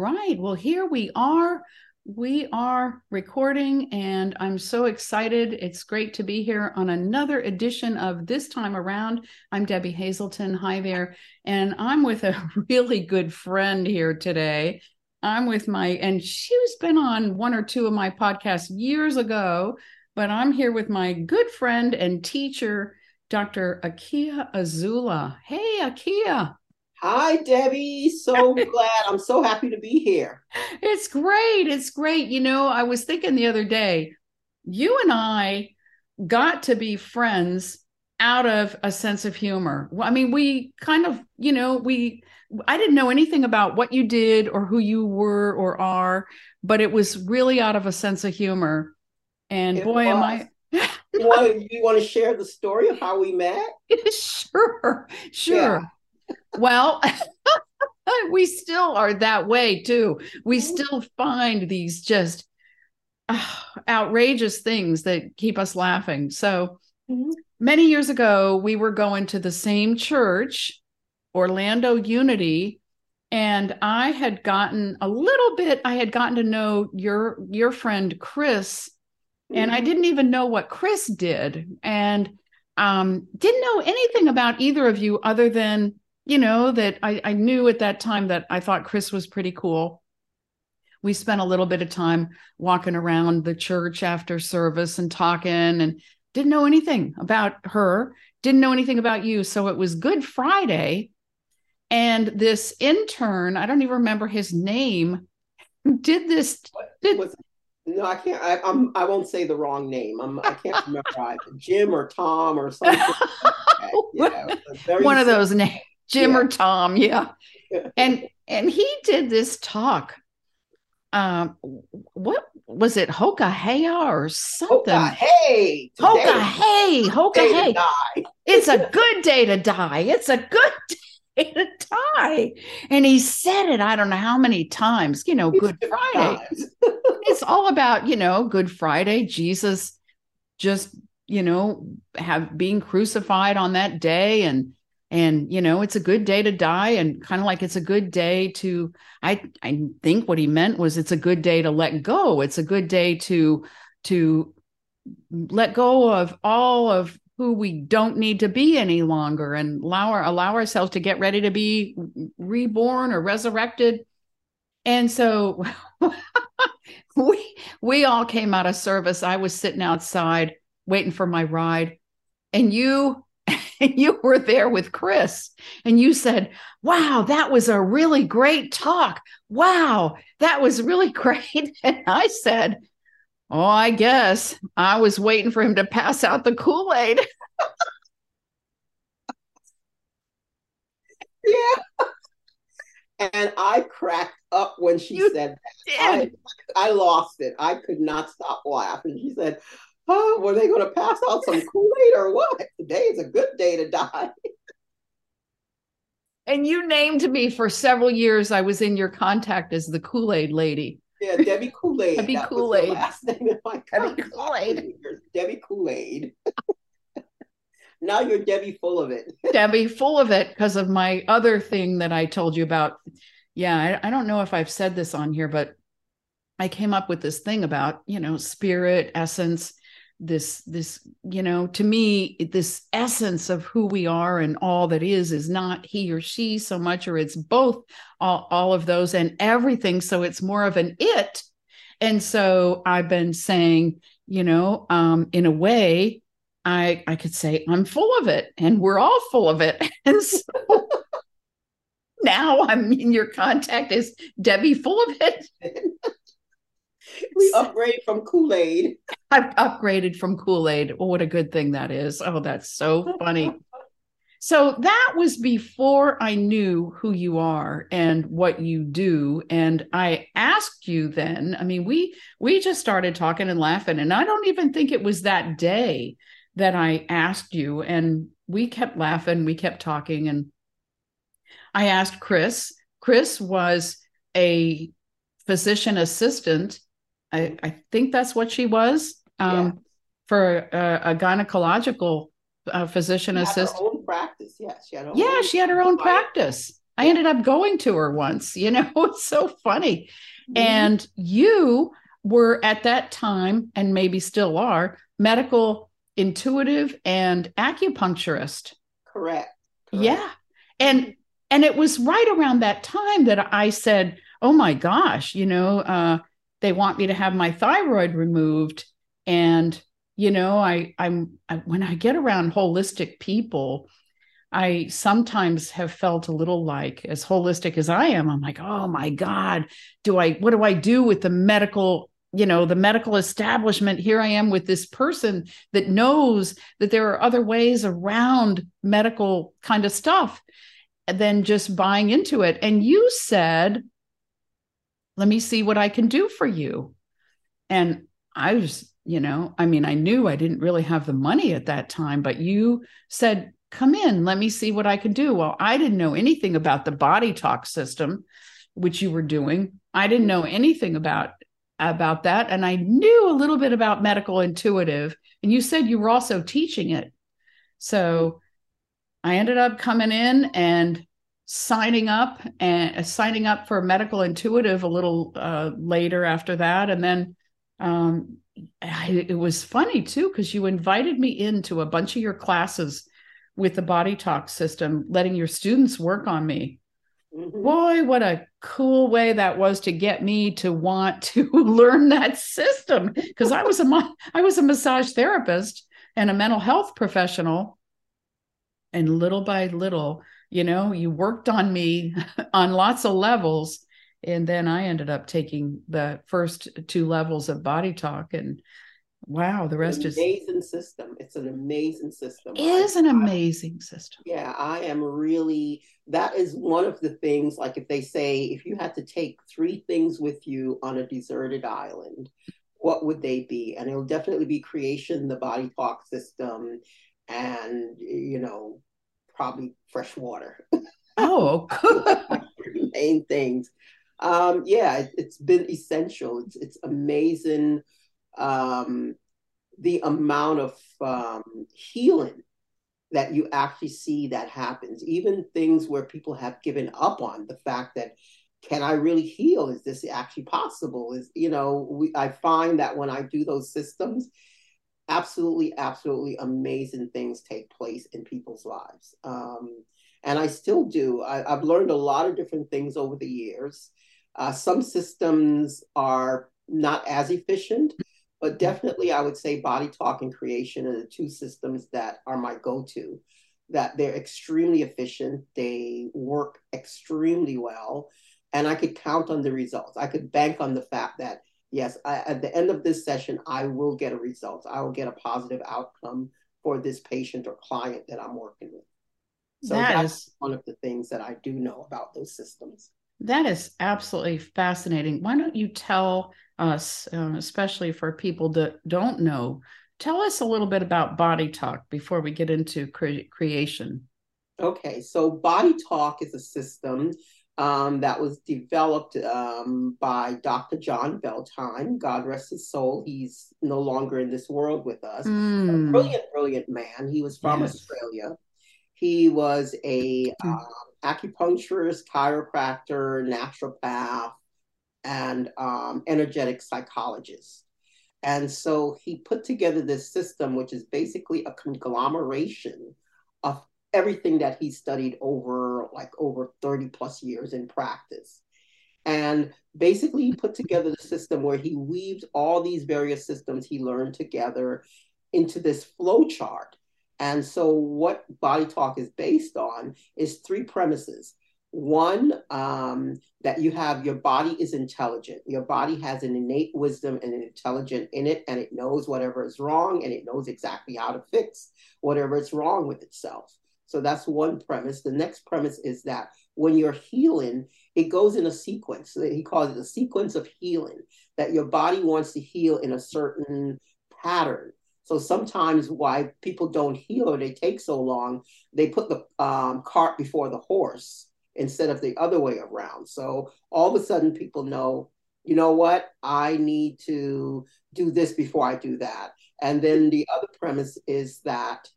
right. Well, here we are. We are recording, and I'm so excited. It's great to be here on another edition of This Time Around. I'm Debbie Hazelton. Hi there. And I'm with a really good friend here today. I'm with my, and she's been on one or two of my podcasts years ago, but I'm here with my good friend and teacher, Dr. Akyiaa Azula. Hey, Akyiaa. Hi, Debbie. So glad. I'm so happy to be here. It's great. It's great. You know, I was thinking the other day, you and I got to be friends out of a sense of humor. I mean, we kind of, you know, we, I didn't know anything about what you did or who you were or are, but it was really out of a sense of humor. And it boy, was. am I. you, want to, you want to share the story of how we met? sure, sure. Yeah well, we still are that way too. We mm-hmm. still find these just uh, outrageous things that keep us laughing. So mm-hmm. many years ago, we were going to the same church, Orlando Unity, and I had gotten a little bit. I had gotten to know your your friend Chris, mm-hmm. and I mm-hmm. didn't even know what Chris did, and um, didn't know anything about either of you other than you know, that I, I knew at that time that I thought Chris was pretty cool. We spent a little bit of time walking around the church after service and talking and didn't know anything about her, didn't know anything about you. So it was Good Friday. And this intern, I don't even remember his name, did this. Did, was, no, I can't. I, I'm. I won't say the wrong name. I'm. I can't remember either. Jim or Tom or something. yeah, One of those names. Jim yeah. or Tom, yeah. and and he did this talk. Um, what was it? Hoka Hey or something? Hoka Hey. Hoka Hey. Hoka Hey. It's a good day to die. It's a good day to die. And he said it, I don't know how many times, you know, Good Friday. it's all about, you know, Good Friday, Jesus just, you know, have being crucified on that day and and you know it's a good day to die and kind of like it's a good day to i i think what he meant was it's a good day to let go. It's a good day to to let go of all of who we don't need to be any longer and allow our, allow ourselves to get ready to be reborn or resurrected. And so we we all came out of service. I was sitting outside waiting for my ride. And you and you were there with Chris and you said, Wow, that was a really great talk. Wow, that was really great. And I said, Oh, I guess I was waiting for him to pass out the Kool Aid. yeah. And I cracked up when she you said that. I, I lost it. I could not stop laughing. She said, oh, were they going to pass out some Kool-Aid or what? Today is a good day to die. and you named me for several years. I was in your contact as the Kool-Aid lady. Yeah, Debbie Kool-Aid. Debbie Kool-Aid. last name in my Debbie Kool-Aid. Debbie Kool-Aid. now you're Debbie full of it. Debbie full of it because of my other thing that I told you about. Yeah, I, I don't know if I've said this on here, but I came up with this thing about, you know, spirit, essence, this this you know to me this essence of who we are and all that is is not he or she so much or it's both all, all of those and everything. So it's more of an it. And so i've been saying you know um in a way i i could say i'm full of it and we're all full of it. And so now i'm in your contact is debbie full of it we upgrade from Kool Aid. I've upgraded from Kool Aid. Oh, what a good thing that is. Oh, that's so funny. so that was before I knew who you are and what you do. And I asked you then, I mean, we we just started talking and laughing. And I don't even think it was that day that I asked you. And we kept laughing, we kept talking. And I asked Chris. Chris was a physician assistant I, I think that's what she was um, yeah. for a, a gynecological uh, physician assistant. own practice, yes. She had yeah, she had her own practice. I ended up going to her once, you know, it's so funny. Mm-hmm. And you were at that time, and maybe still are, medical intuitive and acupuncturist. Correct. Correct. Yeah. And and it was right around that time that I said, "Oh my gosh, you know, uh, they want me to have my thyroid removed." And you know, I I'm I, when I get around holistic people, I sometimes have felt a little like, as holistic as I am, I'm like, "Oh my God, do I? What do I do with the medical you know the medical establishment here i am with this person that knows that there are other ways around medical kind of stuff than just buying into it and you said let me see what i can do for you and i was you know i mean i knew i didn't really have the money at that time but you said come in let me see what i can do well i didn't know anything about the body talk system which you were doing i didn't know anything about about that. And I knew a little bit about medical intuitive. And you said you were also teaching it. So I ended up coming in and signing up and uh, signing up for medical intuitive a little uh, later after that. And then um, I, it was funny too, because you invited me into a bunch of your classes with the body talk system, letting your students work on me. Mm-hmm. Boy, what a cool way that was to get me to want to learn that system because I was a I was a massage therapist and a mental health professional and little by little, you know, you worked on me on lots of levels and then I ended up taking the first two levels of body talk and Wow, the rest is amazing system. It's an amazing system. It is an amazing system. Yeah, I am really that is one of the things like if they say if you had to take three things with you on a deserted island, what would they be? And it'll definitely be creation, the body talk system, and you know, probably fresh water. Oh, main things. Um, yeah, it, it's been essential. It's it's amazing um, the amount of um, healing that you actually see that happens. Even things where people have given up on the fact that can I really heal? Is this actually possible? Is you know, we, I find that when I do those systems, absolutely, absolutely amazing things take place in people's lives. Um, and I still do. I, have learned a lot of different things over the years. Uh, some systems are not as efficient, but definitely, I would say body talk and creation are the two systems that are my go to. That they're extremely efficient, they work extremely well, and I could count on the results. I could bank on the fact that, yes, I, at the end of this session, I will get a result. I will get a positive outcome for this patient or client that I'm working with. So that that's is, one of the things that I do know about those systems. That is absolutely fascinating. Why don't you tell us, um, especially for people that don't know, tell us a little bit about Body Talk before we get into cre- creation. Okay, so Body Talk is a system um, that was developed um, by Dr. John Veltheim. God rest his soul. He's no longer in this world with us. Mm. A brilliant, brilliant man. He was from yes. Australia. He was a mm. um, acupuncturist, chiropractor, naturopath, and um, energetic psychologist. And so he put together this system, which is basically a conglomeration everything that he studied over like over 30 plus years in practice. And basically, he put together the system where he weaved all these various systems he learned together into this flow chart and so, what Body Talk is based on is three premises. One, um, that you have your body is intelligent. Your body has an innate wisdom and an intelligence in it, and it knows whatever is wrong and it knows exactly how to fix whatever is wrong with itself. So, that's one premise. The next premise is that when you're healing, it goes in a sequence. He calls it a sequence of healing, that your body wants to heal in a certain pattern so sometimes why people don't heal or they take so long, they put the um, cart before the horse instead of the other way around. So all of a sudden people know, you know what, I need to do this before I do that. And then the other premise is that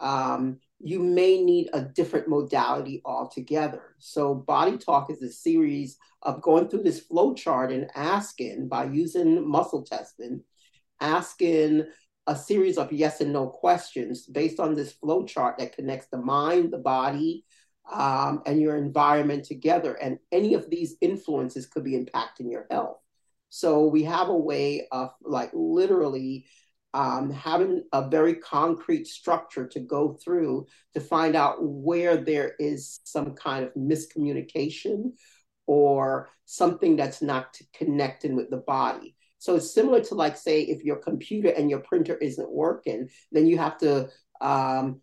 um, you may need a different modality altogether. So, Body Talk is a series of going through this flow chart and asking by using muscle testing, asking a series of yes and no questions based on this flow chart that connects the mind, the body, um, and your environment together. And any of these influences could be impacting your health. So we have a way of like literally um, having a very concrete structure to go through to find out where there is some kind of miscommunication or something that's not connecting with the body. So it's similar to like say if your computer and your printer isn't working, then you have to um,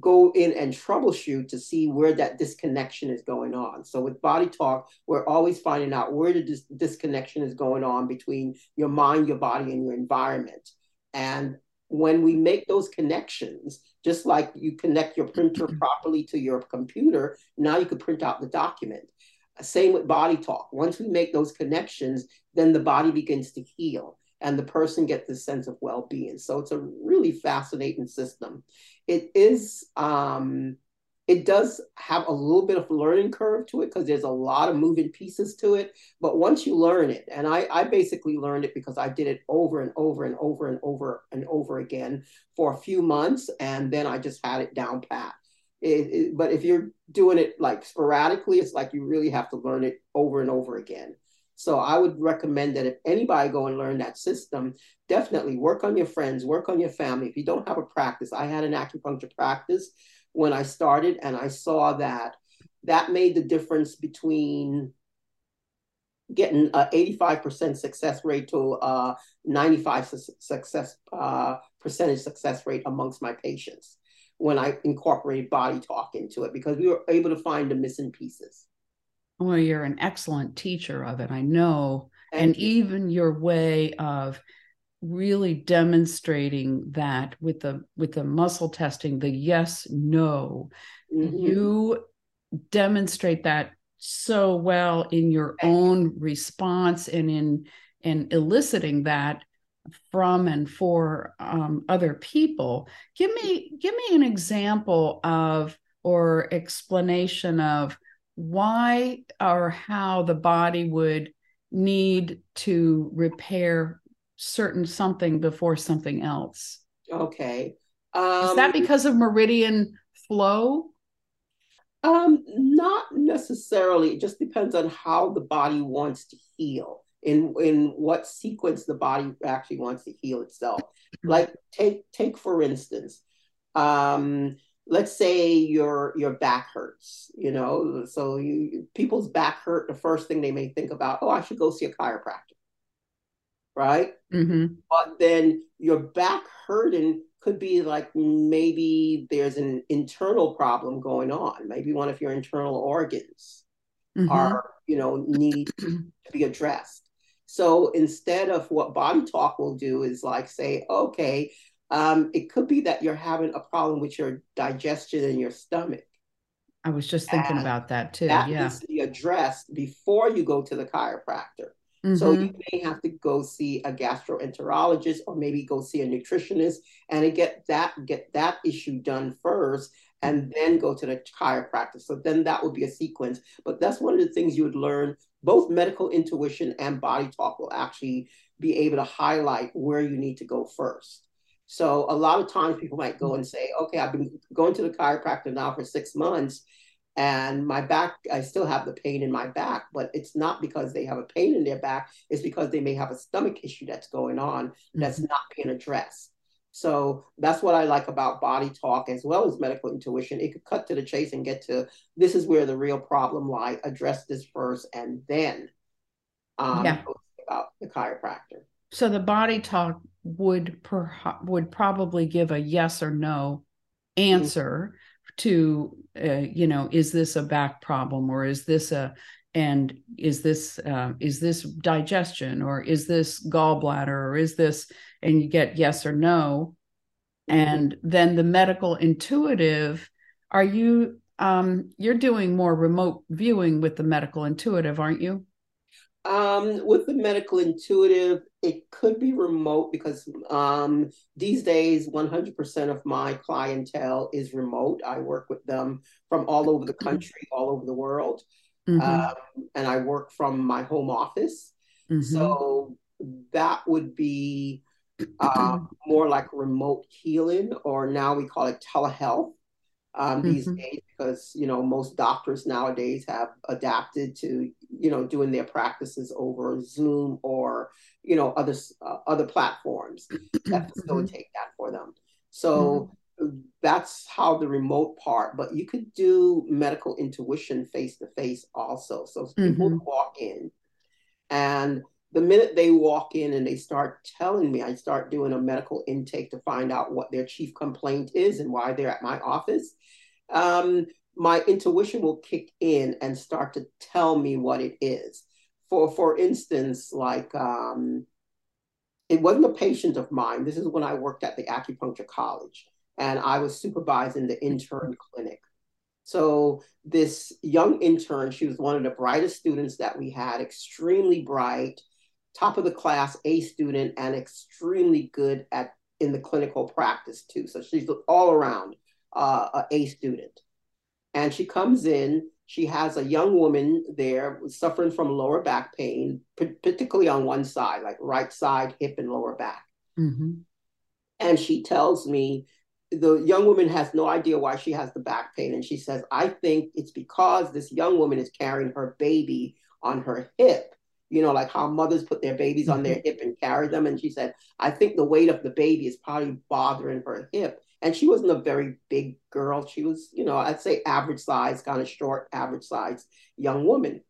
go in and troubleshoot to see where that disconnection is going on. So with body talk, we're always finding out where the dis- disconnection is going on between your mind, your body, and your environment. And when we make those connections, just like you connect your printer properly to your computer, now you can print out the document. Same with body talk. Once we make those connections, then the body begins to heal and the person gets this sense of well-being. So it's a really fascinating system. It is um, it does have a little bit of learning curve to it because there's a lot of moving pieces to it. But once you learn it, and I, I basically learned it because I did it over and over and over and over and over again for a few months, and then I just had it down pat. It, it, but if you're doing it like sporadically, it's like you really have to learn it over and over again. So I would recommend that if anybody go and learn that system, definitely work on your friends, work on your family. If you don't have a practice, I had an acupuncture practice when I started, and I saw that that made the difference between getting an 85% success rate to a 95 success uh, percentage success rate amongst my patients when I incorporated body talk into it because we were able to find the missing pieces. Well, you're an excellent teacher of it, I know. Thank and you. even your way of really demonstrating that with the with the muscle testing, the yes, no, mm-hmm. you demonstrate that so well in your own response and in in eliciting that from and for um, other people. Give me give me an example of or explanation of why or how the body would need to repair certain something before something else. Okay. Um, is that um, because of meridian flow? Um not necessarily. It just depends on how the body wants to heal in in what sequence the body actually wants to heal itself. Like take take for instance, um, let's say your your back hurts, you know, so you people's back hurt. The first thing they may think about, oh, I should go see a chiropractor, right? Mm-hmm. But then your back hurting could be like maybe there's an internal problem going on. Maybe one of your internal organs mm-hmm. are you know need to be addressed so instead of what body talk will do is like say, okay, um, it could be that you're having a problem with your digestion and your stomach. I was just thinking and about that too. That yeah. needs to be addressed before you go to the chiropractor. Mm-hmm. So you may have to go see a gastroenterologist or maybe go see a nutritionist and get that get that issue done first and then go to the chiropractor. So then that would be a sequence. But that's one of the things you would learn. Both medical intuition and body talk will actually be able to highlight where you need to go first. So a lot of times people might go and say, okay, I've been going to the chiropractor now for six months and my back, I still have the pain in my back, but it's not because they have a pain in their back. It's because they may have a stomach issue that's going on that's mm-hmm. not being addressed. So that's what I like about body talk as well as medical intuition. It could cut to the chase and get to this is where the real problem lie. Address this first and then um, yeah. about the chiropractor. So the body talk would per- would probably give a yes or no answer mm-hmm. To uh, you know is this a back problem or is this a and is this uh, is this digestion or is this gallbladder or is this and you get yes or no mm-hmm. and then the medical intuitive are you um you're doing more remote viewing with the medical intuitive aren't you Um, with the medical intuitive, it could be remote because um, these days, 100% of my clientele is remote. I work with them from all over the mm-hmm. country, all over the world. Mm-hmm. Um, and I work from my home office. Mm-hmm. So that would be uh, more like remote healing, or now we call it telehealth um, these mm-hmm. days because you know most doctors nowadays have adapted to you know doing their practices over Zoom or you know other uh, other platforms that mm-hmm. facilitate mm-hmm. that for them. So mm-hmm. that's how the remote part. But you could do medical intuition face to face also. So people mm-hmm. walk in and the minute they walk in and they start telling me, I start doing a medical intake to find out what their chief complaint is and why they're at my office. Um, my intuition will kick in and start to tell me what it is. For for instance, like um, it wasn't a patient of mine. This is when I worked at the acupuncture college and I was supervising the intern clinic. So this young intern, she was one of the brightest students that we had, extremely bright, top of the class A student and extremely good at in the clinical practice too. So she's all around uh, a A student. And she comes in, she has a young woman there suffering from lower back pain, particularly on one side, like right side, hip, and lower back. Mm-hmm. And she tells me the young woman has no idea why she has the back pain. And she says, I think it's because this young woman is carrying her baby on her hip you know, like how mothers put their babies on their mm-hmm. hip and carry them. And she said, I think the weight of the baby is probably bothering her hip. And she wasn't a very big girl. She was, you know, I'd say average size, kind of short, average size young woman.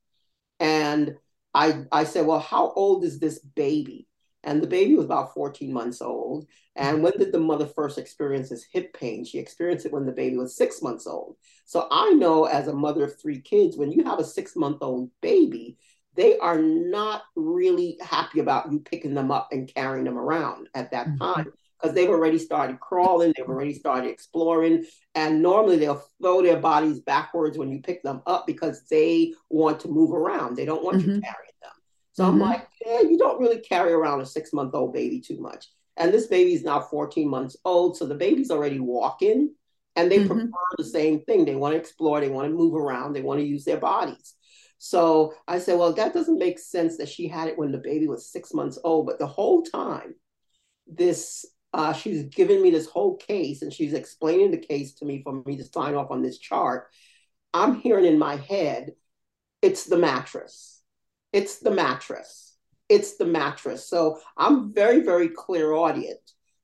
And I, I said, Well, how old is this baby? And the baby was about 14 months old. And when did the mother first experience this hip pain? She experienced it when the baby was six months old. So I know as a mother of three kids, when you have a six month old baby, they are not really happy about you picking them up and carrying them around at that mm-hmm. time because they've already started crawling, they've already started exploring, and normally they'll throw their bodies backwards when you pick them up because they want to move around. They don't want mm-hmm. you carrying them. So mm-hmm. I'm like, yeah, you don't really carry around a six month old baby too much. And this baby is now 14 months old, so the baby's already walking, and they mm-hmm. prefer the same thing. They want to explore, they want to move around, they want to use their bodies. So I said, well, that doesn't make sense that she had it when the baby was six months old. But the whole time, this uh, she's giving me this whole case and she's explaining the case to me for me to sign off on this chart. I'm hearing in my head, it's the mattress. It's the mattress. It's the mattress. So I'm very, very clairaudient.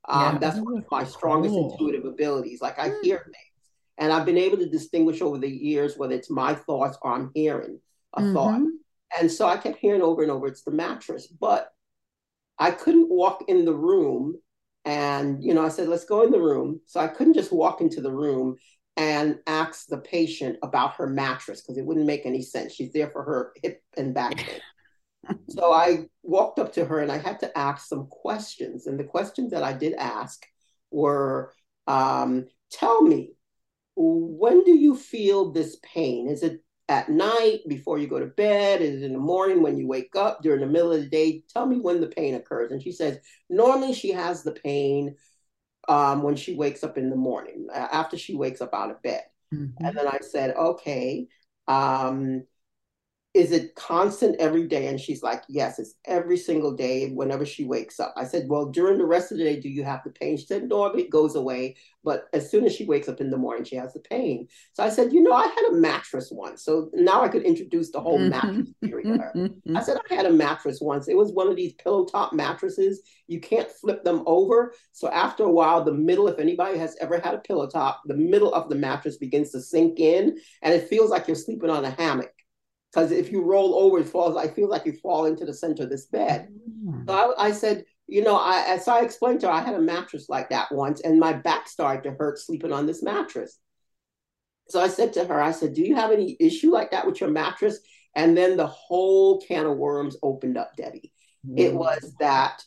Um, yeah, that's one of my strongest cool. intuitive abilities. Like I hear things. And I've been able to distinguish over the years whether it's my thoughts or I'm hearing a mm-hmm. thought. And so I kept hearing over and over, it's the mattress. But I couldn't walk in the room. And, you know, I said, let's go in the room. So I couldn't just walk into the room and ask the patient about her mattress because it wouldn't make any sense. She's there for her hip and back pain. so I walked up to her and I had to ask some questions. And the questions that I did ask were um, tell me, when do you feel this pain? Is it at night before you go to bed? Is it in the morning when you wake up during the middle of the day? Tell me when the pain occurs. And she says, normally she has the pain um, when she wakes up in the morning, after she wakes up out of bed. Mm-hmm. And then I said, okay. Um, is it constant every day? And she's like, yes, it's every single day whenever she wakes up. I said, well, during the rest of the day, do you have the pain? She said, no, it goes away. But as soon as she wakes up in the morning, she has the pain. So I said, you know, I had a mattress once. So now I could introduce the whole mm-hmm. mattress theory to her. Mm-hmm. I said, I had a mattress once. It was one of these pillow top mattresses. You can't flip them over. So after a while, the middle, if anybody has ever had a pillow top, the middle of the mattress begins to sink in and it feels like you're sleeping on a hammock because if you roll over, it falls. I feel like you fall into the center of this bed. Mm. So I, I, said, you know, I, as I explained to her, I had a mattress like that once, and my back started to hurt sleeping on this mattress. So I said to her, I said, do you have any issue like that with your mattress? And then the whole can of worms opened up, Debbie. Mm. It was that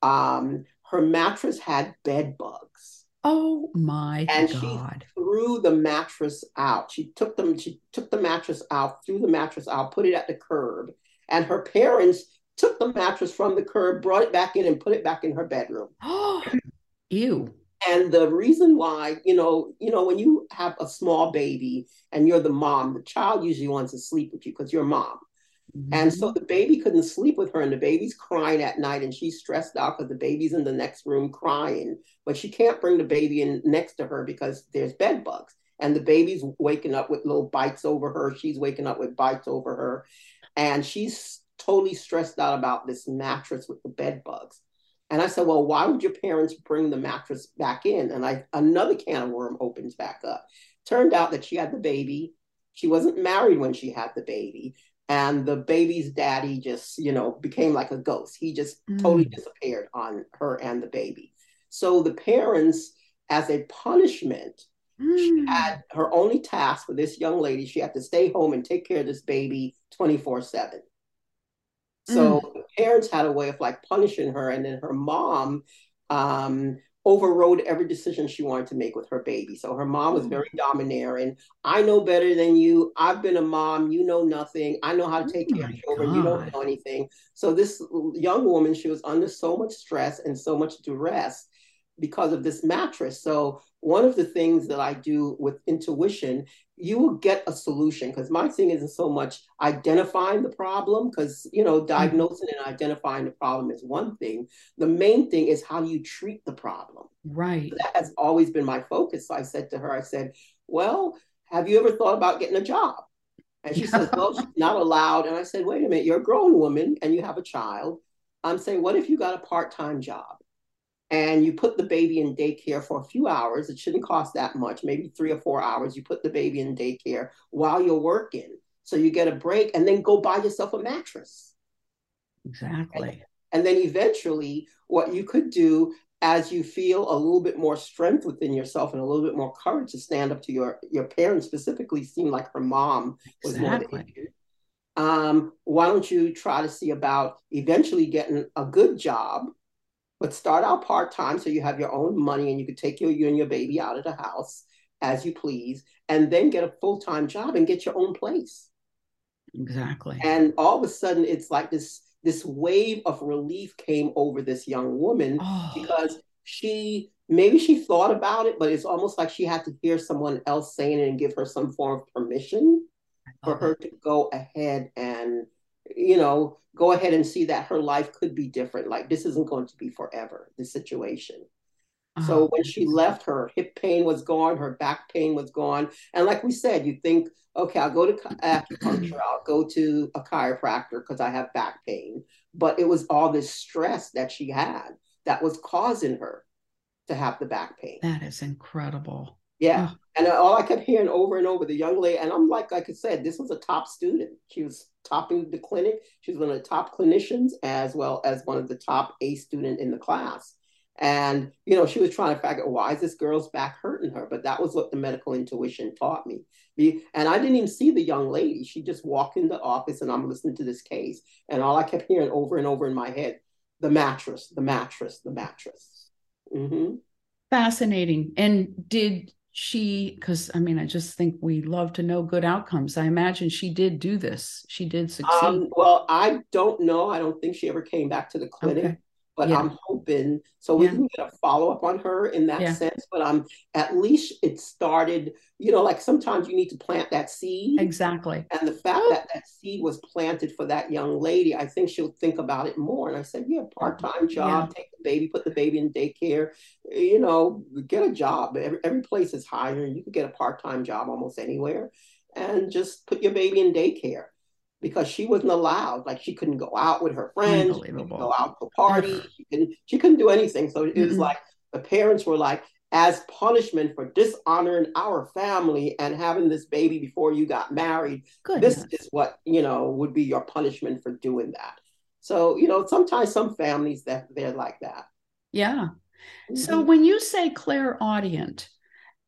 um, her mattress had bed bugs. Oh my and God. she threw the mattress out. She took them, she took the mattress out, threw the mattress out, put it at the curb. And her parents took the mattress from the curb, brought it back in, and put it back in her bedroom. Oh, ew. And the reason why, you know, you know, when you have a small baby and you're the mom, the child usually wants to sleep with you because you're mom. Mm-hmm. And so the baby couldn't sleep with her, and the baby's crying at night, and she's stressed out because the baby's in the next room crying, but she can't bring the baby in next to her because there's bed bugs. And the baby's waking up with little bites over her. She's waking up with bites over her. And she's totally stressed out about this mattress with the bed bugs. And I said, Well, why would your parents bring the mattress back in? And I another can of worm opens back up. Turned out that she had the baby. She wasn't married when she had the baby and the baby's daddy just you know became like a ghost he just mm. totally disappeared on her and the baby so the parents as a punishment mm. she had her only task for this young lady she had to stay home and take care of this baby 24 7 so mm. the parents had a way of like punishing her and then her mom um, overrode every decision she wanted to make with her baby. So her mom was mm. very domineering. I know better than you. I've been a mom. You know nothing. I know how to take oh care of children. God. You don't know anything. So this young woman, she was under so much stress and so much duress because of this mattress. So one of the things that I do with intuition, you will get a solution because my thing isn't so much identifying the problem because you know mm-hmm. diagnosing and identifying the problem is one thing. The main thing is how you treat the problem. Right. So that has always been my focus. So I said to her, I said, "Well, have you ever thought about getting a job?" And she says, "Well, she's not allowed." And I said, "Wait a minute, you're a grown woman and you have a child." I'm saying, "What if you got a part-time job?" And you put the baby in daycare for a few hours. It shouldn't cost that much, maybe three or four hours. You put the baby in daycare while you're working. So you get a break and then go buy yourself a mattress. Exactly. And, and then eventually, what you could do as you feel a little bit more strength within yourself and a little bit more courage to stand up to your your parents specifically seemed like her mom was exactly. um, why don't you try to see about eventually getting a good job but start out part time so you have your own money and you can take your, you and your baby out of the house as you please, and then get a full time job and get your own place. Exactly. And all of a sudden, it's like this this wave of relief came over this young woman oh. because she maybe she thought about it, but it's almost like she had to hear someone else saying it and give her some form of permission for her to go ahead and you know, go ahead and see that her life could be different. Like this isn't going to be forever, the situation. Uh-huh. So when she left, her hip pain was gone, her back pain was gone. And like we said, you think, okay, I'll go to acupuncture, I'll go to a chiropractor because I have back pain. But it was all this stress that she had that was causing her to have the back pain. That is incredible. Yeah. Oh. And all I kept hearing over and over the young lady, and I'm like, like I said, this was a top student. She was topping the clinic. She was one of the top clinicians as well as one of the top A student in the class. And, you know, she was trying to figure out why is this girl's back hurting her? But that was what the medical intuition taught me. And I didn't even see the young lady. She just walked in the office and I'm listening to this case. And all I kept hearing over and over in my head, the mattress, the mattress, the mattress. Mm-hmm. Fascinating. And did she because i mean i just think we love to know good outcomes. I imagine she did do this. She did succeed. Um, well i don't know. I don't think she ever came back to the clinic. Okay but yeah. I'm hoping so we yeah. can get a follow up on her in that yeah. sense. But um, at least it started. You know, like sometimes you need to plant that seed. Exactly. And the fact that that seed was planted for that young lady, I think she'll think about it more. And I said, yeah, part time job, take the baby, put the baby in daycare. You know, get a job. Every every place is hiring. You can get a part time job almost anywhere, and just put your baby in daycare because she wasn't allowed. Like she couldn't go out with her friends, go out to parties. she couldn't she couldn't do anything. So it mm-hmm. was like the parents were like, as punishment for dishonoring our family and having this baby before you got married, Goodness. this is what you know would be your punishment for doing that. So you know, sometimes some families that they're like that. Yeah. Mm-hmm. So when you say clairaudient,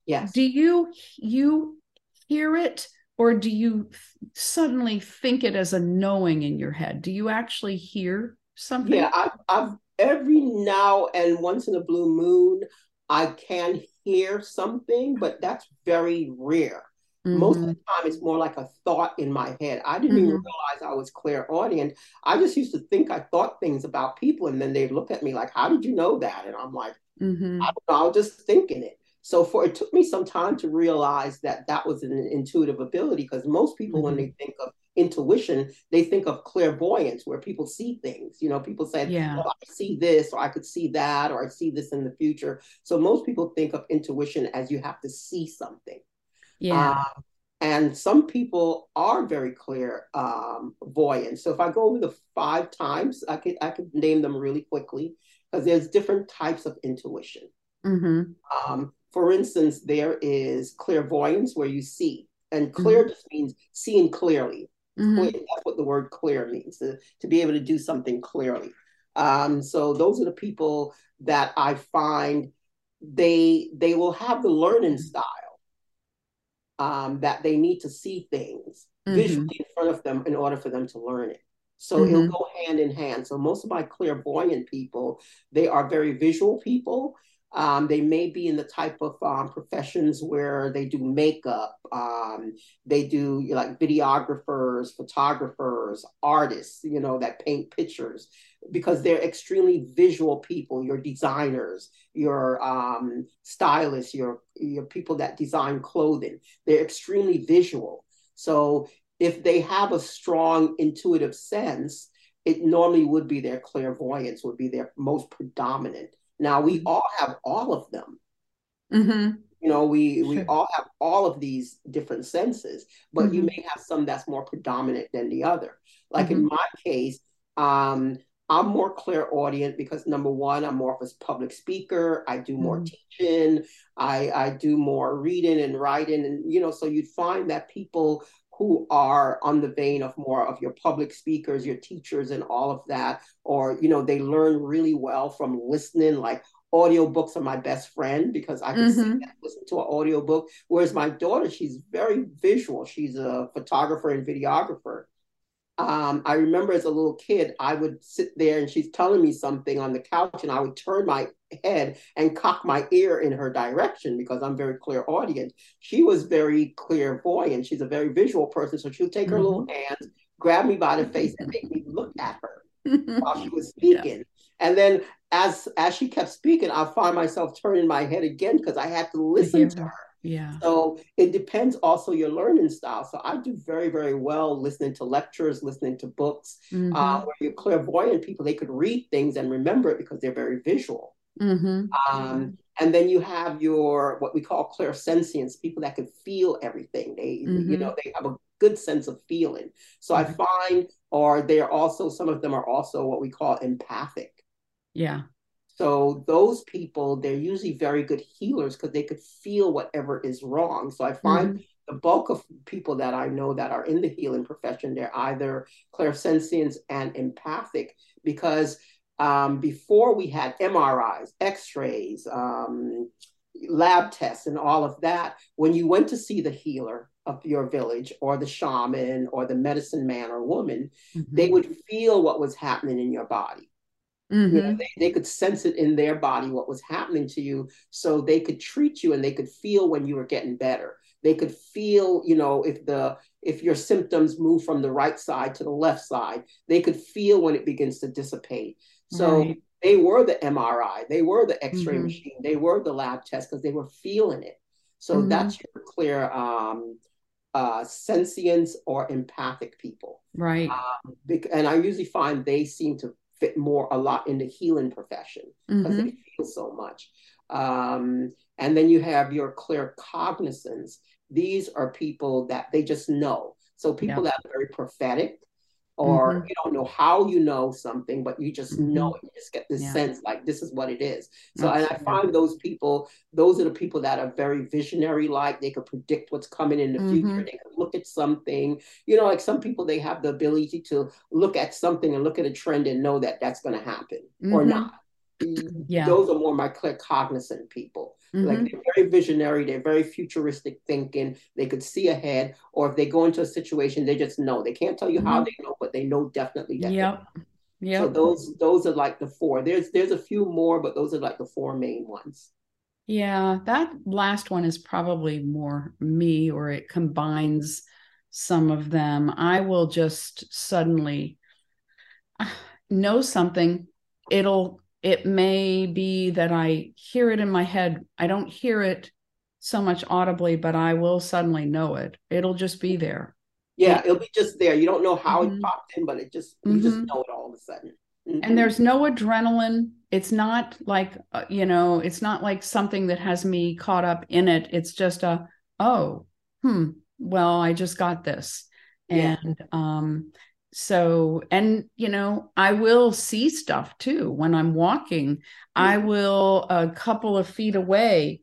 yes, do you you hear it? Or do you suddenly think it as a knowing in your head do you actually hear something yeah I've, I've every now and once in a blue moon i can hear something but that's very rare Mm-hmm. Most of the time, it's more like a thought in my head. I didn't mm-hmm. even realize I was clairaudient. I just used to think I thought things about people, and then they'd look at me like, "How did you know that?" And I'm like, mm-hmm. "I don't know. I was just thinking it." So for it took me some time to realize that that was an intuitive ability because most people, when mm-hmm. they think of intuition, they think of clairvoyance, where people see things. You know, people say, yeah. Oh, I see this, or I could see that, or I see this in the future. So most people think of intuition as you have to see something. Yeah. Um, and some people are very clear um, voyant. So if I go over the five times, I could I could name them really quickly because there's different types of intuition. Mm-hmm. Um, for instance, there is clairvoyance where you see, and clear mm-hmm. just means seeing clearly. Mm-hmm. Clear, that's what the word clear means to, to be able to do something clearly. Um, so those are the people that I find they they will have the learning mm-hmm. style um, that they need to see things mm-hmm. visually in front of them in order for them to learn it. So mm-hmm. it'll go hand in hand. So most of my clairvoyant people, they are very visual people um, they may be in the type of um, professions where they do makeup, um, they do like videographers, photographers, artists, you know, that paint pictures because they're extremely visual people. Your designers, your um, stylists, your your people that design clothing. They're extremely visual. So if they have a strong intuitive sense, it normally would be their clairvoyance would be their most predominant now we all have all of them. Mm-hmm. You know, we sure. we all have all of these different senses, but mm-hmm. you may have some that's more predominant than the other. Like mm-hmm. in my case, um, I'm more clairaudient because number one, I'm more of a public speaker. I do more mm-hmm. teaching. I I do more reading and writing, and you know, so you'd find that people who are on the vein of more of your public speakers, your teachers, and all of that, or you know, they learn really well from listening. Like audiobooks are my best friend because I can mm-hmm. listen to an audiobook. Whereas my daughter, she's very visual. She's a photographer and videographer um, I remember as a little kid, I would sit there and she's telling me something on the couch, and I would turn my head and cock my ear in her direction because I'm very clairaudient. She was very clairvoyant. She's a very visual person. So she would take her mm-hmm. little hands, grab me by the face, and make me look at her while she was speaking. Yeah. And then as as she kept speaking, I find myself turning my head again because I had to listen to her. Yeah. So it depends also your learning style. So I do very, very well listening to lectures, listening to books. Mm-hmm. Uh, where you're clairvoyant people, they could read things and remember it because they're very visual. Mm-hmm. Um, and then you have your what we call clairsentience, people that can feel everything. They, mm-hmm. you know, they have a good sense of feeling. So I find, or they're also some of them are also what we call empathic. Yeah. So those people, they're usually very good healers because they could feel whatever is wrong. So I find mm-hmm. the bulk of people that I know that are in the healing profession, they're either clairsentients and empathic because um, before we had MRIs, X-rays, um, lab tests, and all of that, when you went to see the healer of your village or the shaman or the medicine man or woman, mm-hmm. they would feel what was happening in your body. Mm-hmm. You know, they, they could sense it in their body what was happening to you, so they could treat you and they could feel when you were getting better. They could feel, you know, if the if your symptoms move from the right side to the left side, they could feel when it begins to dissipate. So right. they were the MRI, they were the X-ray mm-hmm. machine, they were the lab test because they were feeling it. So mm-hmm. that's your clear um, uh, sentience or empathic people. Right. Um, and I usually find they seem to fit more a lot in the healing profession because mm-hmm. they feel so much. Um, and then you have your claircognizance. These are people that they just know. So people yeah. that are very prophetic, or mm-hmm. you don't know how you know something, but you just mm-hmm. know it. You just get this yeah. sense like this is what it is. So, Absolutely. and I find those people, those are the people that are very visionary like. They could predict what's coming in the mm-hmm. future. They could look at something. You know, like some people, they have the ability to look at something and look at a trend and know that that's going to happen or mm-hmm. not. Yeah. Those are more my clear cognizant people. Mm-hmm. Like they're very visionary, they're very futuristic thinking. They could see ahead, or if they go into a situation, they just know. They can't tell you mm-hmm. how they know, but they know definitely that. Yep. Yeah. So those those are like the four. There's there's a few more, but those are like the four main ones. Yeah, that last one is probably more me, or it combines some of them. I will just suddenly know something. It'll, it may be that I hear it in my head. I don't hear it so much audibly, but I will suddenly know it. It'll just be there. Yeah, it'll be just there. You don't know how mm-hmm. it popped in, but it just you mm-hmm. just know it all of a sudden. Mm-hmm. And there's no adrenaline. It's not like uh, you know, it's not like something that has me caught up in it. It's just a oh, hmm, well, I just got this. Yeah. And um so and you know, I will see stuff too when I'm walking. I will a couple of feet away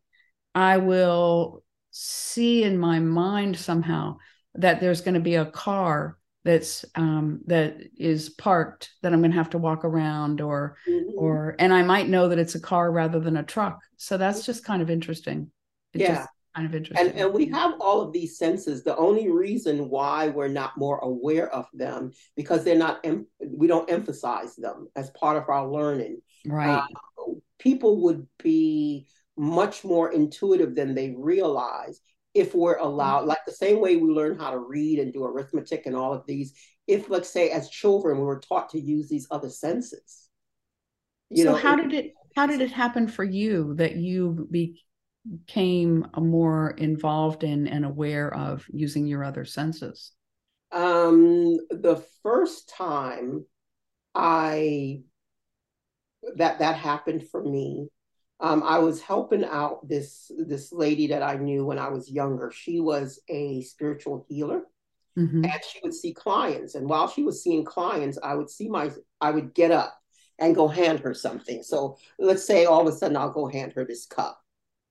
I will see in my mind somehow that there's going to be a car that's um, that is parked that I'm going to have to walk around or mm-hmm. or and I might know that it's a car rather than a truck. So that's just kind of interesting. It yeah. Kind of interesting. And, and we have all of these senses. The only reason why we're not more aware of them because they're not. Em- we don't emphasize them as part of our learning. Right. Uh, people would be much more intuitive than they realize if we're allowed, mm-hmm. like the same way we learn how to read and do arithmetic and all of these, if let's say as children we were taught to use these other senses. You so know, how did it how did it happen for you that you became more involved in and aware of using your other senses? Um, the first time I that that happened for me um, I was helping out this this lady that I knew when I was younger. She was a spiritual healer, mm-hmm. and she would see clients. And while she was seeing clients, I would see my I would get up and go hand her something. So let's say all of a sudden I'll go hand her this cup,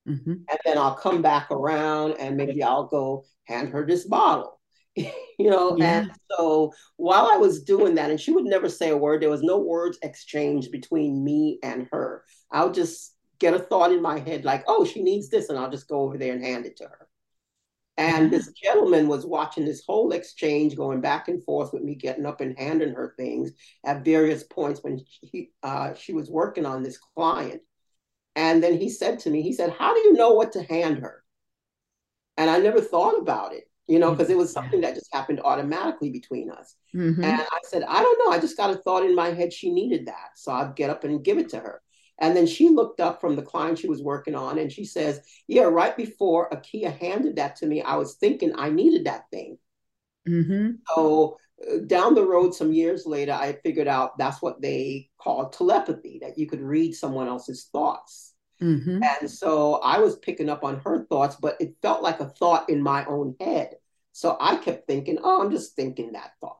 mm-hmm. and then I'll come back around and maybe I'll go hand her this bottle. you know, yeah. and so while I was doing that, and she would never say a word, there was no words exchanged between me and her. I'll just get a thought in my head like, oh, she needs this, and I'll just go over there and hand it to her. And this gentleman was watching this whole exchange going back and forth with me getting up and handing her things at various points when she, uh, she was working on this client. And then he said to me, he said, How do you know what to hand her? And I never thought about it, you know, because it was something that just happened automatically between us. Mm-hmm. And I said, I don't know. I just got a thought in my head she needed that. So I'd get up and give it to her. And then she looked up from the client she was working on and she says, Yeah, right before Akyiaa handed that to me, I was thinking I needed that thing. Mm-hmm. So down the road, some years later, I figured out that's what they call telepathy, that you could read someone else's thoughts. Mm-hmm. And so I was picking up on her thoughts, but it felt like a thought in my own head. So I kept thinking, oh, I'm just thinking that thought.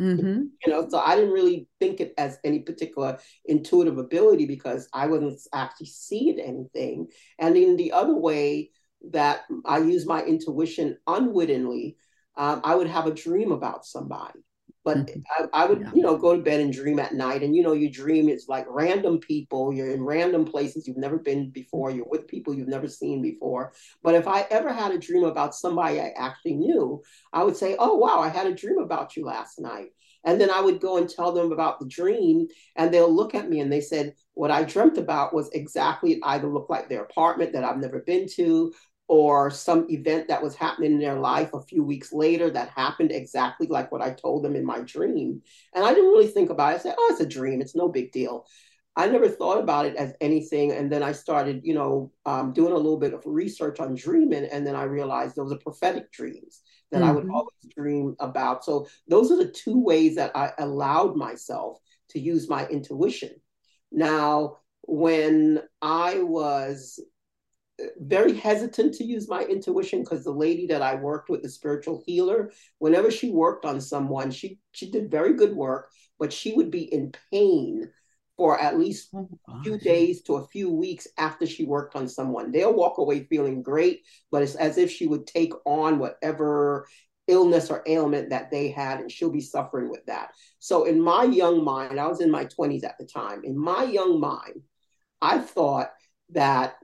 Mm-hmm. You know, so I didn't really think it as any particular intuitive ability because I wasn't actually seeing anything. And in the other way that I use my intuition unwittingly, um, I would have a dream about somebody. But mm-hmm. I, I, would, yeah. you know, go to bed and dream at night. And, you know, you dream it's like random people. You're in random places you've never been before. You're with people you've never seen before. But if I ever had a dream about somebody I actually knew, I would say, oh, wow, I had a dream about you last night. And then I would go and tell them about the dream, and they'll look at me and they said, What I dreamt about was exactly it either looked like their apartment that I've never been to, or some event that was happening in their life a few weeks later that happened exactly like what I told them in my dream. And I didn't really think about it. I said, Oh, it's a dream, it's no big deal. I never thought about it as anything. And then I started, you know, um, doing a little bit of research on dreaming. And then I realized those are prophetic dreams that mm-hmm. I would mm-hmm. always dream about. So those are the two ways that I allowed myself to use my intuition. Now, when I was very hesitant to use my intuition because the lady that I worked with, the spiritual healer, whenever she worked on someone, she she did very good work, but she would be in pain for at least oh, a few days to a few weeks after she worked on someone. They'll walk away feeling great, but it's as if she would take on whatever illness or ailment that they had and she'll be suffering with that. So in my young mind, I was in my 20s at the time. In my young mind, I thought that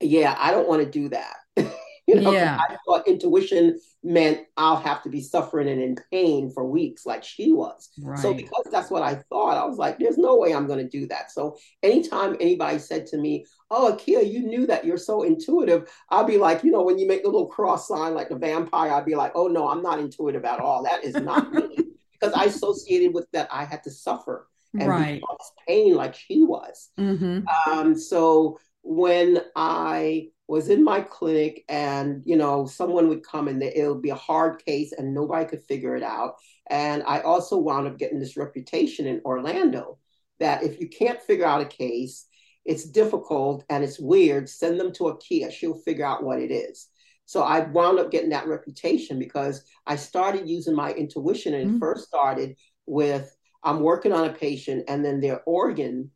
yeah, I don't want to do that. You know, yeah. I thought intuition meant I'll have to be suffering and in pain for weeks, like she was. Right. So because that's what I thought, I was like, "There's no way I'm going to do that." So anytime anybody said to me, "Oh, Akyiaa, you knew that you're so intuitive," I'll be like, you know, when you make the little cross sign like the vampire, I'd be like, "Oh no, I'm not intuitive at all. That is not me," because I associated with that I had to suffer and right. pain like she was. Mm-hmm. Um, so when I was in my clinic and you know someone would come and it would be a hard case and nobody could figure it out and i also wound up getting this reputation in orlando that if you can't figure out a case it's difficult and it's weird send them to a Akyiaa she'll figure out what it is so i wound up getting that reputation because i started using my intuition and mm-hmm. first started with i'm working on a patient and then their organ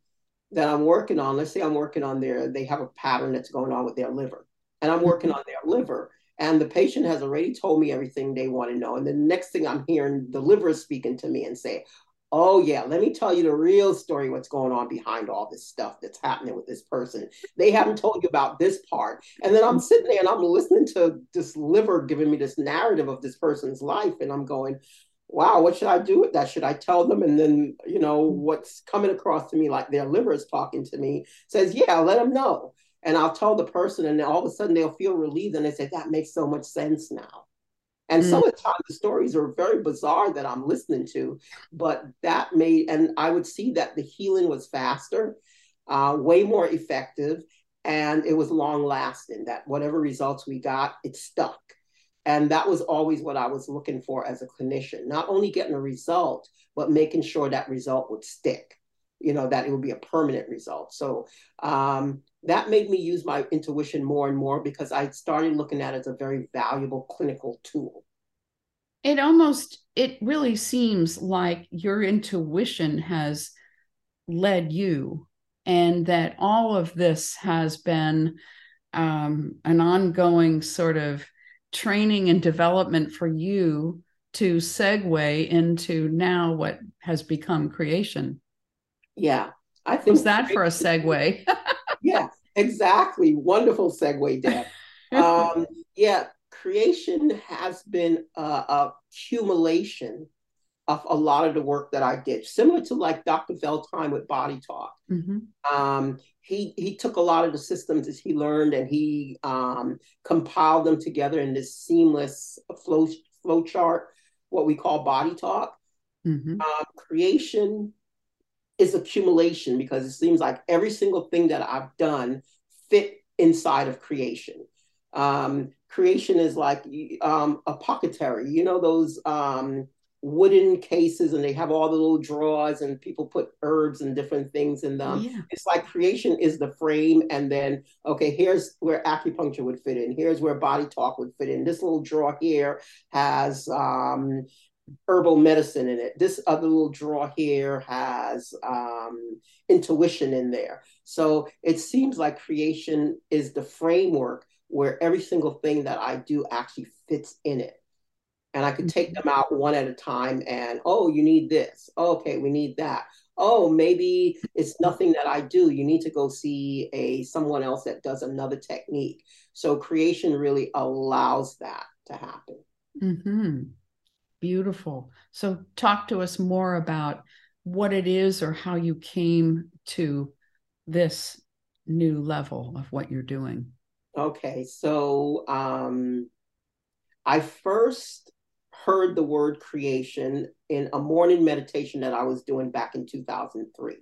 that I'm working on, let's say I'm working on their, they have a pattern that's going on with their liver, and I'm working mm-hmm. on their liver, and the patient has already told me everything they want to know. And the next thing I'm hearing, the liver is speaking to me and say, Oh, yeah, let me tell you the real story, what's going on behind all this stuff that's happening with this person. They haven't told you about this part. And then I'm sitting there and I'm listening to this liver giving me this narrative of this person's life. And I'm going, wow, what should I do with that? Should I tell them? And then, you know, what's coming across to me like their liver is talking to me says, yeah, let them know. And I'll tell the person, and all of a sudden they'll feel relieved and they say, that makes so much sense now. And mm. some of the time the stories are very bizarre that I'm listening to, but that made, and I would see that the healing was faster, uh, way more effective, and it was long lasting, that whatever results we got, it stuck. And that was always what I was looking for as a clinician, not only getting a result, but making sure that result would stick, you know, that it would be a permanent result. So um, that made me use my intuition more and more because I started looking at it as a very valuable clinical tool. It almost, it really seems like your intuition has led you and that all of this has been um, an ongoing sort of training and development for you to segue into now what has become creation. Yeah, I think was that for a segue. yeah, exactly. Wonderful segue, Deb. um, yeah, creation has been a accumulation of a lot of the work that I did, similar to like Dr. Veltheim with Body Talk. Mm-hmm. Um, he he took a lot of the systems that he learned and he um, compiled them together in this seamless flow flow chart, what we call Body Talk. Mm-hmm. Um, creation is accumulation because it seems like every single thing that I've done fit inside of creation. Um, creation is like um, apothecary, you know those um, wooden cases and they have all the little drawers and people put herbs and different things in them. Yeah. It's like creation is the frame and then okay, here's where acupuncture would fit in. Here's where body talk would fit in. This little drawer here has um, herbal medicine in it. This other little drawer here has um, intuition in there. So it seems like creation is the framework where every single thing that I do actually fits in it and I could take mm-hmm. them out one at a time and, oh, you need this. okay, we need that. Oh, maybe it's nothing that I do. You need to go see a someone else that does another technique. So creation really allows that to happen. Mm-hmm. Beautiful. So talk to us more about what it is or how you came to this new level of what you're doing. Okay, so um, I first heard the word creation in a morning meditation that I was doing back in 2003.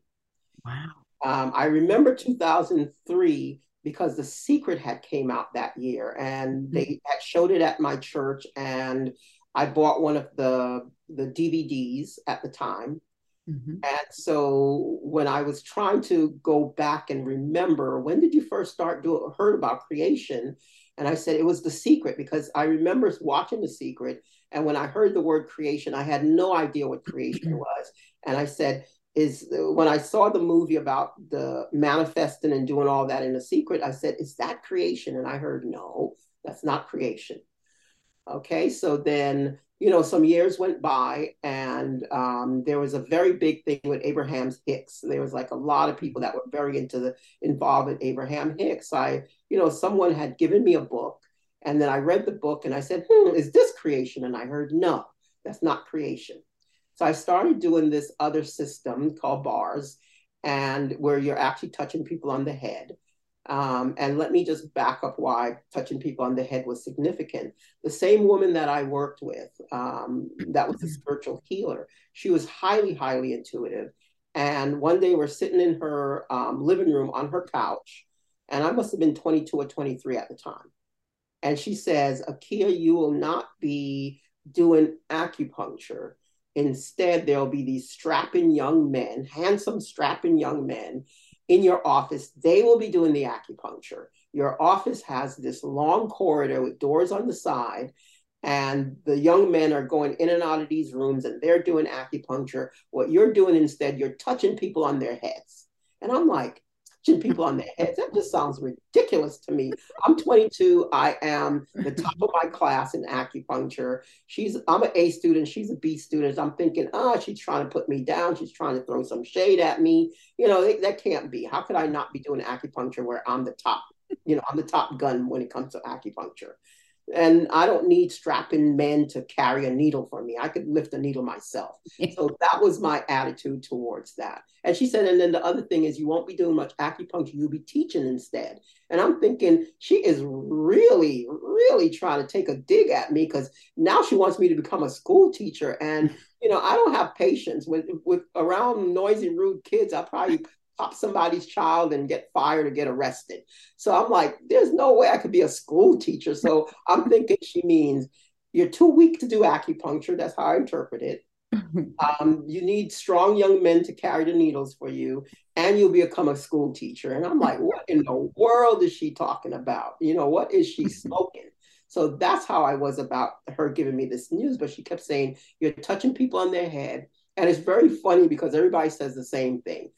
Wow. Um, I remember 2003 because The Secret had came out that year and mm-hmm. they had showed it at my church and I bought one of the the DVDs at the time. Mm-hmm. And so when I was trying to go back and remember, when did you first start doing heard about creation? And I said it was The Secret because I remember watching The Secret and when I heard the word creation, I had no idea what creation was. And I said, is when I saw the movie about the manifesting and doing all that in a secret, I said, is that creation? And I heard, no, that's not creation. Okay, so then, you know, some years went by and um, there was a very big thing with Abraham Hicks. There was like a lot of people that were very into the involved with Abraham Hicks. I, you know, someone had given me a book And then I read the book and I said, hmm, is this creation? And I heard, no, that's not creation. So I started doing this other system called bars, and where you're actually touching people on the head. Um, and let me just back up why touching people on the head was significant. The same woman that I worked with, um, that was a mm-hmm. spiritual healer, she was highly, highly intuitive. And one day we're sitting in her um, living room on her couch, and I must have been 22 or 23 at the time. And she says, Akyiaa, you will not be doing acupuncture. Instead, there'll be these strapping young men, handsome, strapping young men in your office. They will be doing the acupuncture. Your office has this long corridor with doors on the side, and the young men are going in and out of these rooms and they're doing acupuncture. What you're doing instead, you're touching people on their heads. And I'm like, people on their heads. That just sounds ridiculous to me. I'm 22. I am the top of my class in acupuncture. She's I'm an A student. She's a B student. I'm thinking, oh, she's trying to put me down. She's trying to throw some shade at me. You know, that can't be. How could I not be doing acupuncture where I'm the top? You know, I'm the top gun when it comes to acupuncture and I don't need strapping men to carry a needle for me. I could lift a needle myself. so that was my attitude towards that. And she said, and then the other thing is you won't be doing much acupuncture, you'll be teaching instead. And I'm thinking she is really, really trying to take a dig at me because now she wants me to become a school teacher. And you know, I don't have patience with with around noisy, rude kids. I probably pop somebody's child and get fired or get arrested. So I'm like, there's no way I could be a school teacher. So I'm thinking she means you're too weak to do acupuncture. That's how I interpret it. Um, you need strong young men to carry the needles for you, and you'll become a school teacher. And I'm like, what in the world is she talking about? You know, what is she smoking? So that's how I was about her giving me this news. But she kept saying, You're touching people on their head. And it's very funny because everybody says the same thing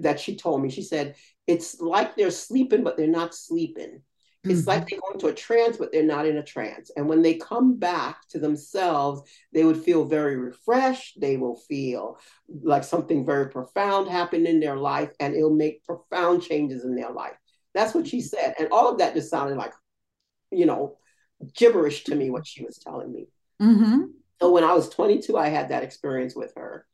that she told me. She said, it's like they're sleeping, but they're not sleeping. It's mm-hmm. like they go into a trance, but they're not in a trance. And when they come back to themselves, they would feel very refreshed. They will feel like something very profound happened in their life, and it'll make profound changes in their life. That's what she said. And all of that just sounded like, you know, gibberish to me, what she was telling me. Mm-hmm. So when I was 22, I had that experience with her.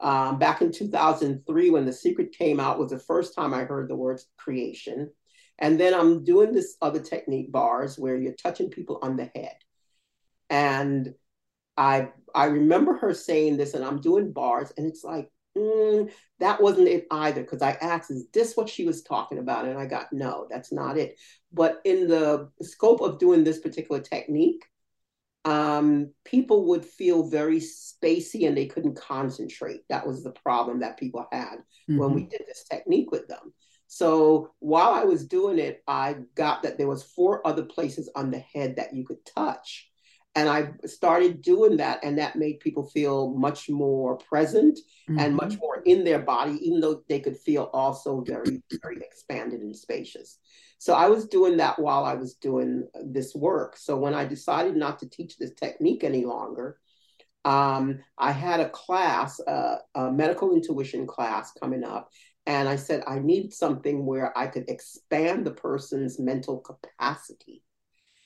Um, back in 2003, when The Secret came out, was the first time I heard the words creation. And then I'm doing this other technique, bars, where you're touching people on the head. And I I remember her saying this, and I'm doing bars, and it's like, mm, that wasn't it either. Because I asked, is this what she was talking about? And I got, no, that's not it. But in the scope of doing this particular technique, um, people would feel very spacey and they couldn't concentrate. That was the problem that people had mm-hmm. when we mm-hmm. did this technique with them. So while I was doing it, I got that there was four other places on the head that you could touch. And I started doing that, and that made people feel much more present mm-hmm. and much more in their body, even though they could feel also very, very expanded and spacious. So I was doing that while I was doing this work. So when I decided not to teach this technique any longer, um, I had a class, uh, a medical intuition class coming up. And I said, I need something where I could expand the person's mental capacity.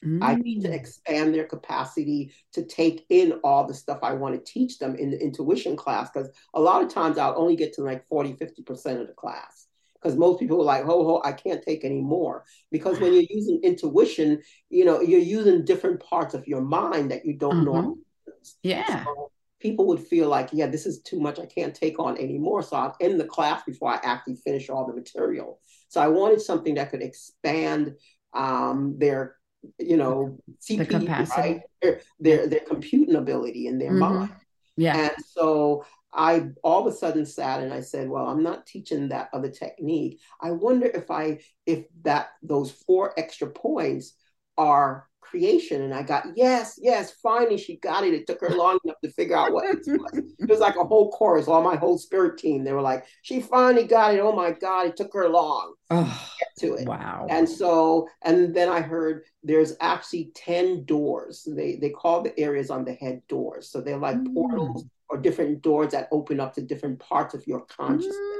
Mm. I need to expand their capacity to take in all the stuff I want to teach them in the intuition class. Because a lot of times I'll only get to like 40, 50% of the class because most people are like, ho, ho, I can't take any more. Because when you're using intuition, you know, you're using different parts of your mind that you don't mm-hmm. normally use. Yeah. So people would feel like, yeah, this is too much. I can't take on anymore. So I'll end the class before I actually finish all the material. So I wanted something that could expand um, their, you know, CPU, the capacity. right? Their, their, their computing ability in their mm-hmm. mind. Yeah. And so I all of a sudden sat and I said, well, I'm not teaching that other technique. I wonder if I if that those four extra points are creation. And I got, yes, yes, finally she got it. It took her long enough to figure out what it was. It was like a whole chorus, all my whole spirit team. They were like, she finally got it. Oh my God, it took her long oh, to get to it. Wow. And so, and then I heard there's actually 10 doors. They they call the areas on the head doors. So they're like mm. portals or different doors that open up to different parts of your consciousness. Mm.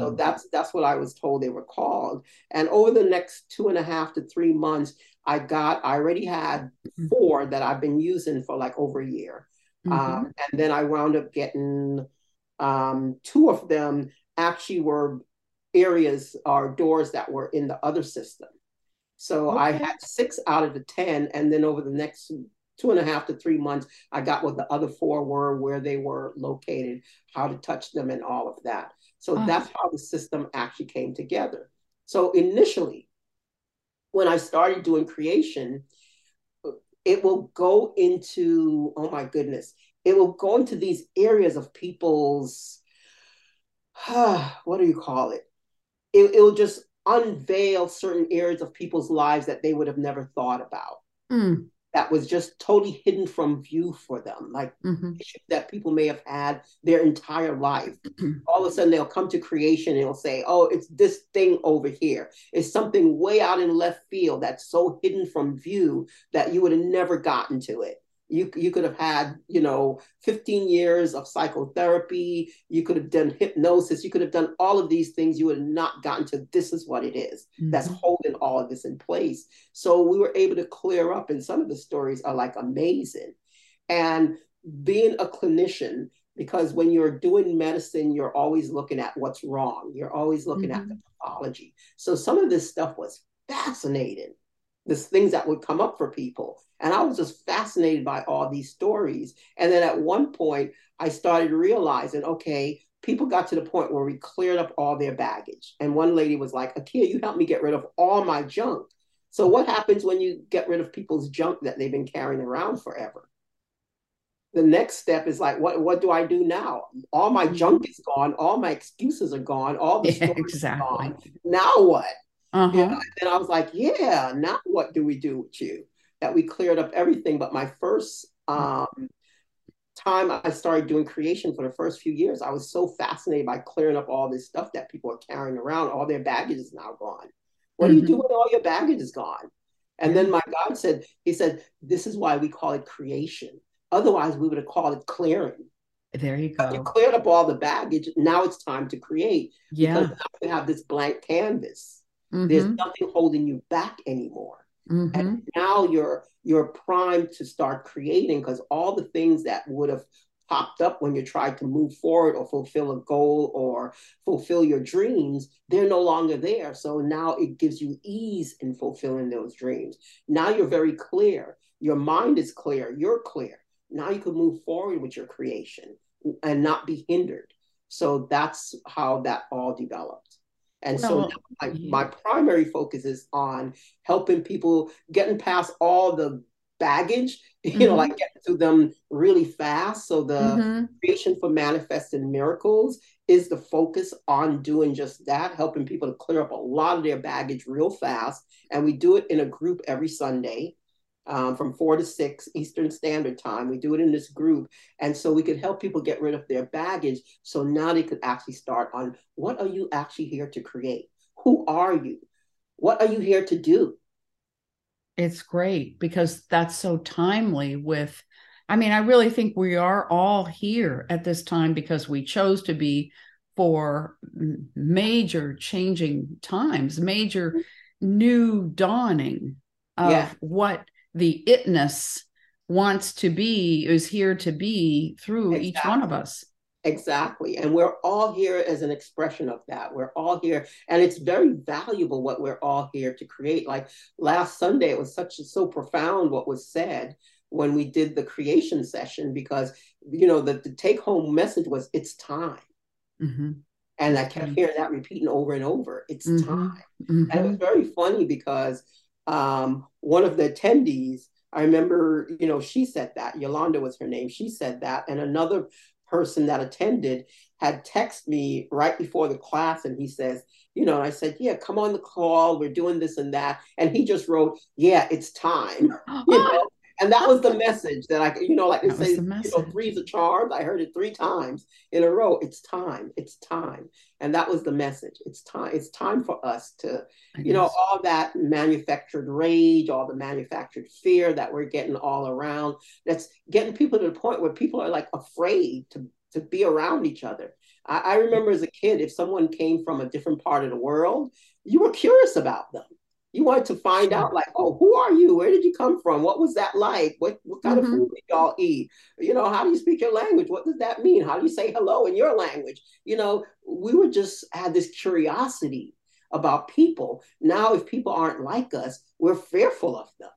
So that's that's what I was told they were called. And over the next two and a half to three months, I got I already had mm-hmm. four that I've been using for like over a year. Mm-hmm. Um, and then I wound up getting um, two of them actually were areas or doors that were in the other system. So okay. I had six out of the 10. And then over the next two and a half to three months, I got what the other four were, where they were located, how to touch them, and all of that. So uh-huh. that's how the system actually came together. So initially, when I started doing creation, it will go into, oh my goodness, it will go into these areas of people's, what do you call it? It, it will just unveil certain areas of people's lives that they would have never thought about. Mm. That was just totally hidden from view for them, like mm-hmm. that people may have had their entire life. All of a sudden, they'll come to creation and they'll say, "Oh, it's this thing over here. It's something way out in left field that's so hidden from view that you would have never gotten to it." You you could have had you know 15 years of psychotherapy. You could have done hypnosis. You could have done all of these things. You would have not gotten to this is what it is mm-hmm. that's holding all of this in place. So we were able to clear up and some of the stories are like amazing. And being a clinician because when you're doing medicine you're always looking at what's wrong. You're always looking mm-hmm. at the pathology. So some of this stuff was fascinating this things that would come up for people and I was just fascinated by all these stories. And then at one point, I started realizing, okay, people got to the point where we cleared up all their baggage. And one lady was like, Akyiaa, you helped me get rid of all my junk. So what happens when you get rid of people's junk that they've been carrying around forever? The next step is like, what, what do I do now? All my mm-hmm. junk is gone. All my excuses are gone. All the yeah, exactly. gone. Now what? Uh-huh. You know? And I was like, yeah, now what do we do with you? that we cleared up everything. But my first um, time I started doing creation for the first few years, I was so fascinated by clearing up all this stuff that people are carrying around. All their baggage is now gone. What mm-hmm. do you do mm-hmm. when all your baggage is gone? And then my God said, He said, This is why we call it creation. Otherwise, we would have called it clearing. There you go. you cleared up all the baggage. Now it's time to create. Yeah. Because now you have this blank canvas. Mm-hmm. There's nothing holding you back anymore. Mm-hmm. And now you're you're primed to start creating because all the things that would have popped up when you tried to move forward or fulfill a goal or fulfill your dreams, they're no longer there. So now it gives you ease in fulfilling those dreams. Now you're very clear. Your mind is clear. You're clear. Now you can move forward with your creation and not be hindered. So that's how that all developed. And so my, my primary focus is on helping people getting past all the baggage, you mm-hmm. know, like getting through them really fast. So the mm-hmm. creation for manifesting miracles is the focus on doing just that, helping people to clear up a lot of their baggage real fast. And we do it in a group every Sunday um, from four to six Eastern Standard Time. We do it in this group. And so we could help people get rid of their baggage. So now they could actually start on what are you actually here to create? Who are you? What are you here to do? It's great because that's so timely with. I mean, I really think we are all here at this time because we chose to be for major changing times, major mm-hmm. new dawning of yeah. what the itness wants to be is here to be through exactly. each one of us exactly and we're all here as an expression of that we're all here and it's very valuable what we're all here to create like last sunday it was such so profound what was said when we did the creation session because you know the, the take home message was it's time mm-hmm. and i kept mm-hmm. hearing that repeating over and over it's mm-hmm. time and it was mm-hmm. very funny because um, one of the attendees, I remember, you know, she said that. Yolanda was her name. She said that. And another person that attended had texted me right before the class and he says, you know, I said, yeah, come on the call. We're doing this and that. And he just wrote, yeah, it's time. you know? And that was the message that I, you know, like they say, you know, three's a charm. I heard it three times in a row. It's time. It's time. And that was the message. It's time. It's time for us to, you know, all that manufactured rage, all the manufactured fear that we're getting all around. That's getting people to the point where people are like afraid to to be around each other. I, I remember as a kid, if someone came from a different part of the world, you were curious about them you wanted to find out like oh who are you? Where did you come from? What was that like? What, what kind mm-hmm. of food did y'all eat? You know how do you speak your language? What does that mean? How do you say hello in your language? You know we would just have this curiosity about people. Now if people aren't like us we're fearful of them.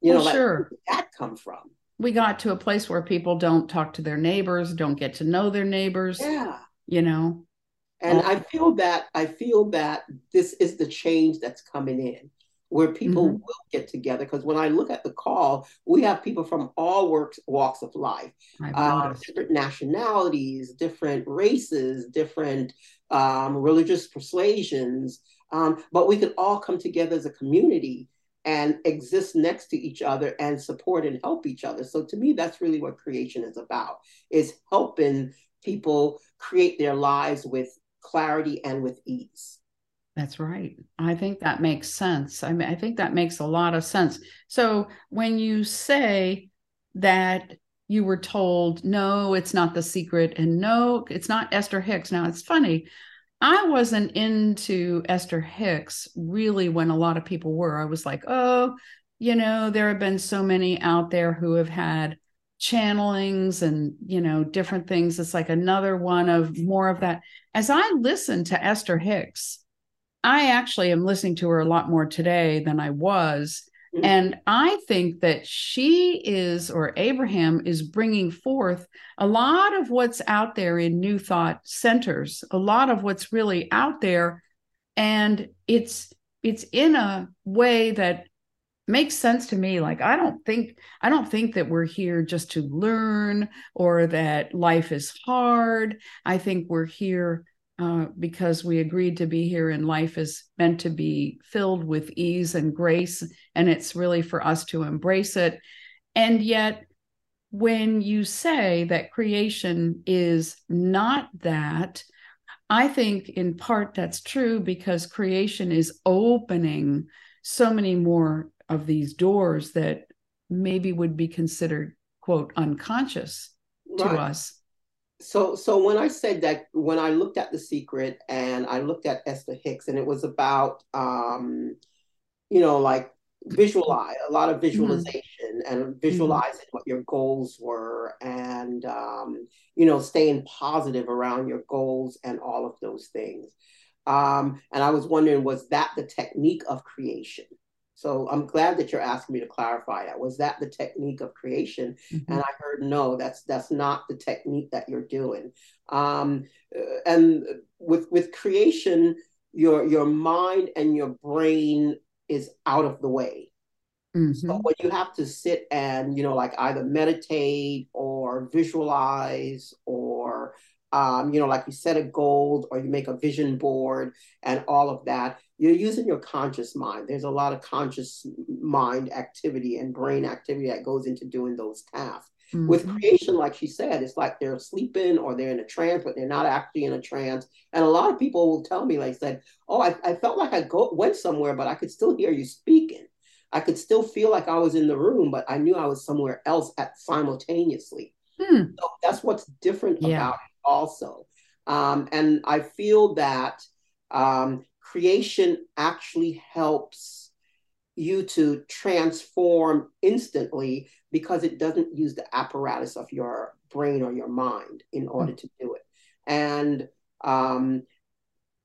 You well, know like sure. where did that come from? We got to a place where people don't talk to their neighbors don't get to know their neighbors yeah. you know and I feel that I feel that this is the change that's coming in, where people mm-hmm. will get together. Because when I look at the call, we have people from all works walks of life, uh, different nationalities, different races, different um, religious persuasions, um, but we could all come together as a community and exist next to each other and support and help each other. So to me, that's really what creation is about: is helping people create their lives with clarity and with ease. That's right. I think that makes sense. I mean, I think that makes a lot of sense. So when you say that you were told, no, it's not the secret, and no, it's not Esther Hicks. Now, it's funny. I wasn't into Esther Hicks really when a lot of people were. I was like, oh, you know, there have been so many out there who have had channelings and you know different things. It's like another one of more of that. As i listen to esther hicks i actually am listening to her a lot more today than i was. Mm-hmm. and i think that she is or abraham is bringing forth a lot of what's out there in new thought centers a lot of what's really out there. And it's it's in a way that makes sense to me. Like i don't think i don't think that we're here just to learn or that life is hard. I think we're here uh, because we agreed to be here and life is meant to be filled with ease and grace and it's really for us to embrace it. And yet when you say that creation is not that i think in part that's true because creation is opening so many more of these doors that maybe would be considered quote unconscious to us so so when i said that when i looked at the secret and i looked at esther hicks and it was about um you know like visualize a lot of mm-hmm. visualization mm-hmm. and visualizing mm-hmm. what your goals were and um you know staying positive around your goals and all of those things um and i was wondering was that the technique of creation so I'm glad that you're asking me to clarify that. Was that the technique of creation? Mm-hmm. And I heard no, that's that's not the technique that you're doing. Um, uh, and with with creation, your your mind and your brain is out of the way. Mm-hmm. So when you have to sit and you know like either meditate or visualize or um, you know, like you set a goal or you make a vision board and all of that, you're using your conscious mind. There's a lot of conscious mind activity and brain activity that goes into doing those tasks. Mm-hmm. With creation, like she said, it's like they're sleeping or they're in a trance, but they're not actually in a trance. And a lot of people will tell me, like said, oh, I, I felt like I go, went somewhere, but I could still hear you speaking. I could still feel like I was in the room, but I knew I was somewhere else at simultaneously. Hmm. So that's what's different yeah. about it also. Um, and I feel that um, creation actually helps you to transform instantly because it doesn't use the apparatus of your brain or your mind in order mm-hmm. to do it. And um,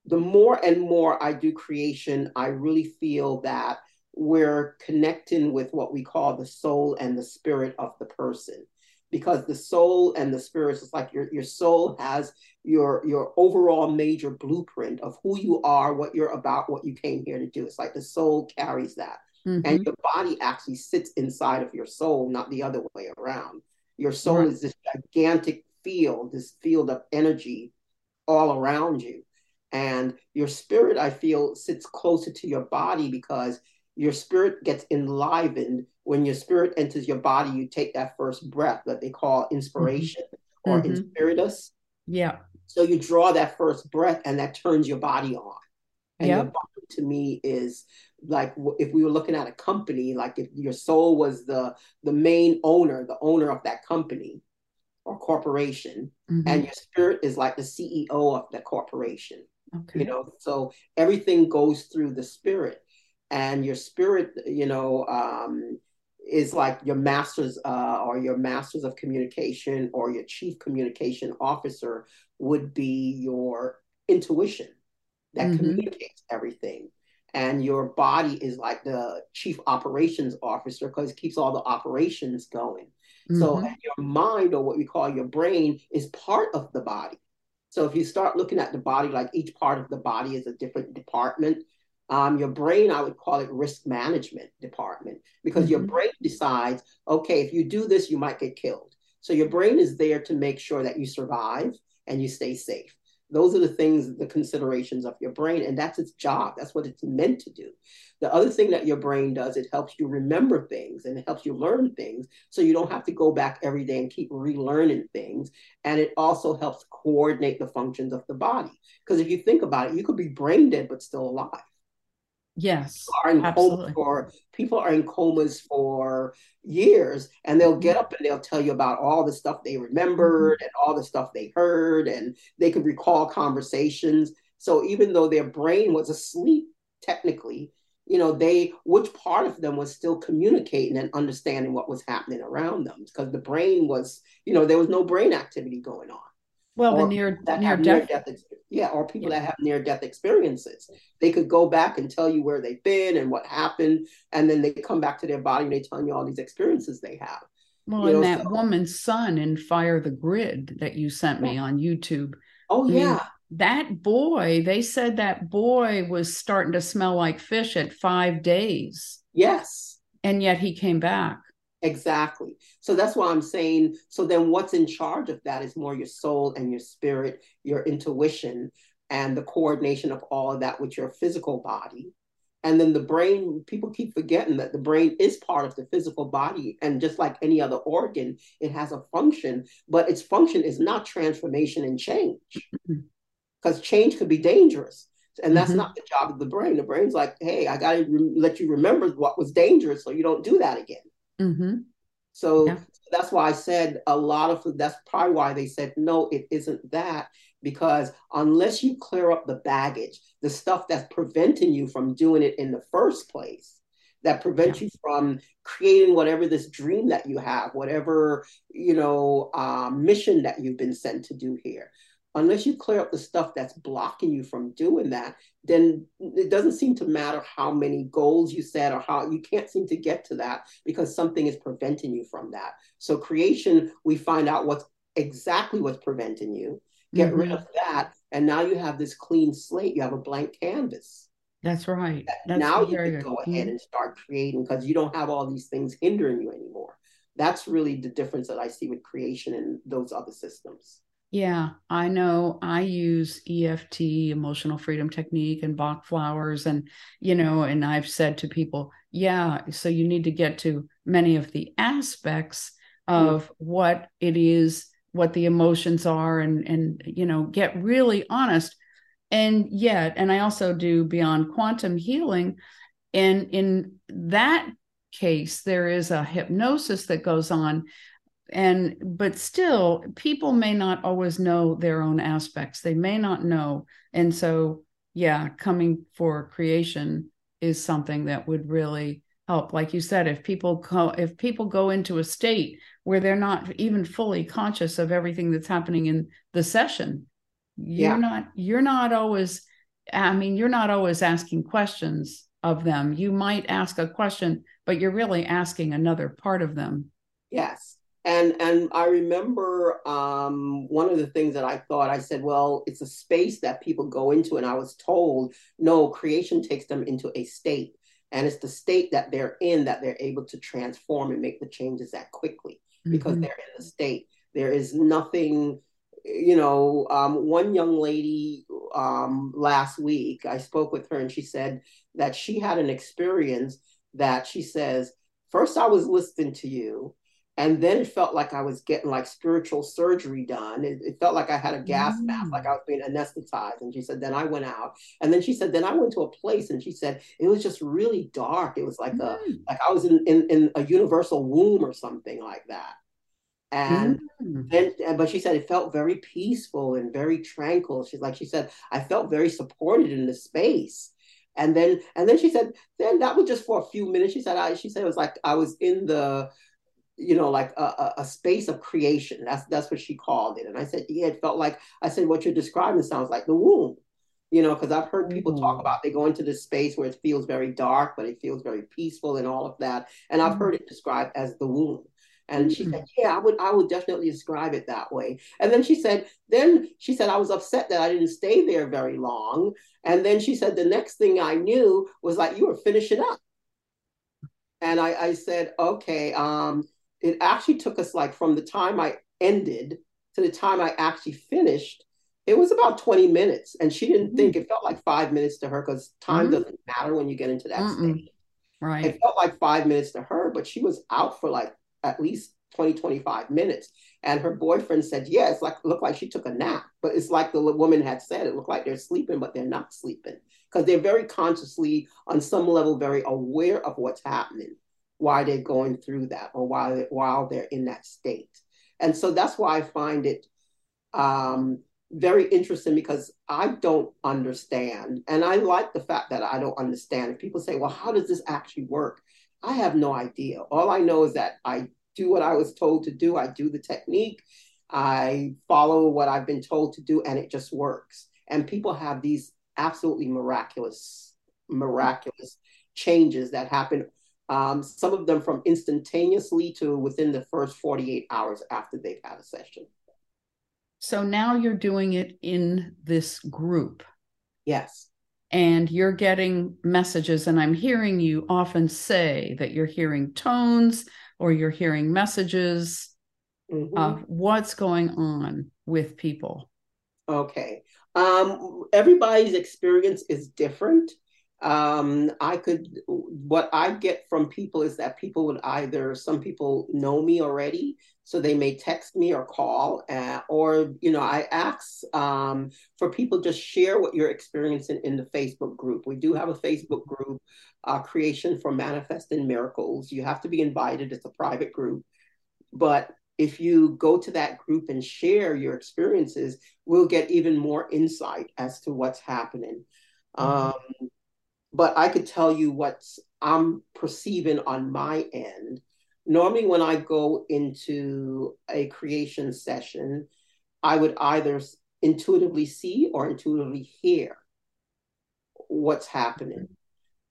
the more and more I do creation, I really feel that we're connecting with what we call the soul and the spirit of the person because the soul and the spirit is like your, your soul has your your overall major blueprint of who you are what you're about what you came here to do it's like the soul carries that mm-hmm. and your body actually sits inside of your soul not the other way around your soul right. is this gigantic field this field of energy all around you and your spirit i feel sits closer to your body because your spirit gets enlivened when your spirit enters your body. You take that first breath that they call inspiration mm-hmm. or mm-hmm. inspiritus. Yeah. So you draw that first breath, and that turns your body on. And yep. your body, to me, is like if we were looking at a company, like if your soul was the the main owner, the owner of that company or corporation, mm-hmm. and your spirit is like the CEO of the corporation. Okay. You know, so everything goes through the spirit, and your spirit, you know, um, is like your masters uh, or your masters of communication or your chief communication officer would be your intuition that mm-hmm. communicates everything and your body is like the chief operations officer because it keeps all the operations going mm-hmm. so your mind or what we call your brain is part of the body so if you start looking at the body like each part of the body is a different department um, your brain i would call it risk management department because mm-hmm. your brain decides okay if you do this you might get killed so your brain is there to make sure that you survive and you stay safe those are the things, the considerations of your brain, and that's its job. That's what it's meant to do. The other thing that your brain does, it helps you remember things and it helps you learn things so you don't have to go back every day and keep relearning things. And it also helps coordinate the functions of the body. Because if you think about it, you could be brain dead but still alive. Yes. People are in absolutely. for people are in comas for years and they'll get up and they'll tell you about all the stuff they remembered mm-hmm. and all the stuff they heard and they could recall conversations. So even though their brain was asleep technically, you know, they which part of them was still communicating and understanding what was happening around them because the brain was, you know, there was no brain activity going on. Well, the near near death, death yeah, or people yeah. that have near death experiences. They could go back and tell you where they've been and what happened, and then they come back to their body and they tell you all these experiences they have. Well, you and know, that so, woman's son in Fire the Grid that you sent me on YouTube. Oh I yeah. Mean, that boy, they said that boy was starting to smell like fish at five days. Yes. And yet he came back. Exactly. So that's why I'm saying, so then what's in charge of that is more your soul and your spirit, your intuition, and the coordination of all of that with your physical body. And then the brain, people keep forgetting that the brain is part of the physical body. And just like any other organ, it has a function, but its function is not transformation and change. Because mm-hmm. change could be dangerous. And that's mm-hmm. not the job of the brain. The brain's like, hey, I got to re- let you remember what was dangerous so you don't do that again. Mm-hmm. So yeah. that's why I said a lot of that's probably why they said no, it isn't that because unless you clear up the baggage, the stuff that's preventing you from doing it in the first place, that prevents yeah. you from creating whatever this dream that you have, whatever you know uh, mission that you've been sent to do here unless you clear up the stuff that's blocking you from doing that, then it doesn't seem to matter how many goals you set or how you can't seem to get to that because something is preventing you from that. So creation, we find out what's exactly what's preventing you, get mm-hmm. rid of that, and now you have this clean slate. You have a blank canvas. That's right. That's now you can go ahead mm-hmm. and start creating because you don't have all these things hindering you anymore. That's really the difference that I see with creation and those other systems. Yeah, I know I use EFT, emotional freedom technique, and Bach flowers. And, you know, and I've said to people, yeah, so you need to get to many of the aspects of mm-hmm. what it is, what the emotions are, and, and, you know, get really honest. And yet, and I also do beyond quantum healing. And in that case, there is a hypnosis that goes on and but still people may not always know their own aspects. They may not know. And so yeah coming for creation is something that would really help. Like you said if people go if people go into a state where they're not even fully conscious of everything that's happening in the session you're yeah. not you're not always i mean you're not always asking questions of them. You might ask a question but you're really asking another part of them. Yes and and I remember um, one of the things that I thought I said, well, it's a space that people go into, and I was told, no, creation takes them into a state, and it's the state that they're in that they're able to transform and make the changes that quickly because mm-hmm. they're in the state. There is nothing, you know. Um, one young lady um, last week. I spoke with her and she said that she had an experience that she says, first I was listening to you, and then it felt like I was getting like spiritual surgery done. It, it felt like I had a gas mm. mask, like I was being anesthetized. And she said, then I went out. And then she said, then I went to a place and she said, it was just really dark. It was like mm. a, like I was in, in, in a universal womb or something like that. And mm. then, but she said it felt very peaceful and very tranquil. She's like, she said, I felt very supported in the space. And then, and then she said, then that was just for a few minutes. She said, I, she said it was like I was in the, you know, like a, a, space of creation. That's that's what she called it. And I said, yeah, it felt like I said what you're describing sounds like the womb. You know, because I've heard people mm-hmm. talk about they go into this space where it feels very dark, but it feels very peaceful and all of that. And I've mm-hmm. heard it described as the womb. And mm-hmm. she said, Yeah, I would I would definitely describe it that way. And then she said, then she said, I was upset that I didn't stay there very long. And then she said, the next thing I knew was like you were finishing up. And I, I said, okay, um, it actually took us like from the time I ended to the time I actually finished, it was about 20 minutes. And she didn't mm-hmm. think it felt like five minutes to her because time mm-hmm. doesn't matter when you get into that Mm-mm. stage. Right. It felt like five minutes to her, but she was out for like at least 20, 25 minutes. And her boyfriend said, Yeah, it's like looked like she took a nap. But it's like the woman had said, it looked like they're sleeping, but they're not sleeping. Because they're very consciously, on some level, very aware of what's happening why they're going through that or why they, while they're in that state. And so that's why I find it um, very interesting because I don't understand. And I like the fact that I don't understand. If people say, well, how does this actually work? I have no idea. All I know is that I do what I was told to do, I do the technique, I follow what I've been told to do, and it just works. And people have these absolutely miraculous, miraculous changes that happen um, some of them from instantaneously to within the first 48 hours after they've had a session. So now you're doing it in this group. Yes. And you're getting messages, and I'm hearing you often say that you're hearing tones or you're hearing messages mm-hmm. of what's going on with people. Okay. Um, everybody's experience is different um, I could, what I get from people is that people would either, some people know me already, so they may text me or call, uh, or, you know, I ask um, for people just share what you're experiencing in the Facebook group. We do have a Facebook group, uh, Creation for Manifesting Miracles. You have to be invited, it's a private group. But if you go to that group and share your experiences, we'll get even more insight as to what's happening. Mm-hmm. Um, but I could tell you what I'm perceiving on my end. Normally, when I go into a creation session, I would either intuitively see or intuitively hear what's happening.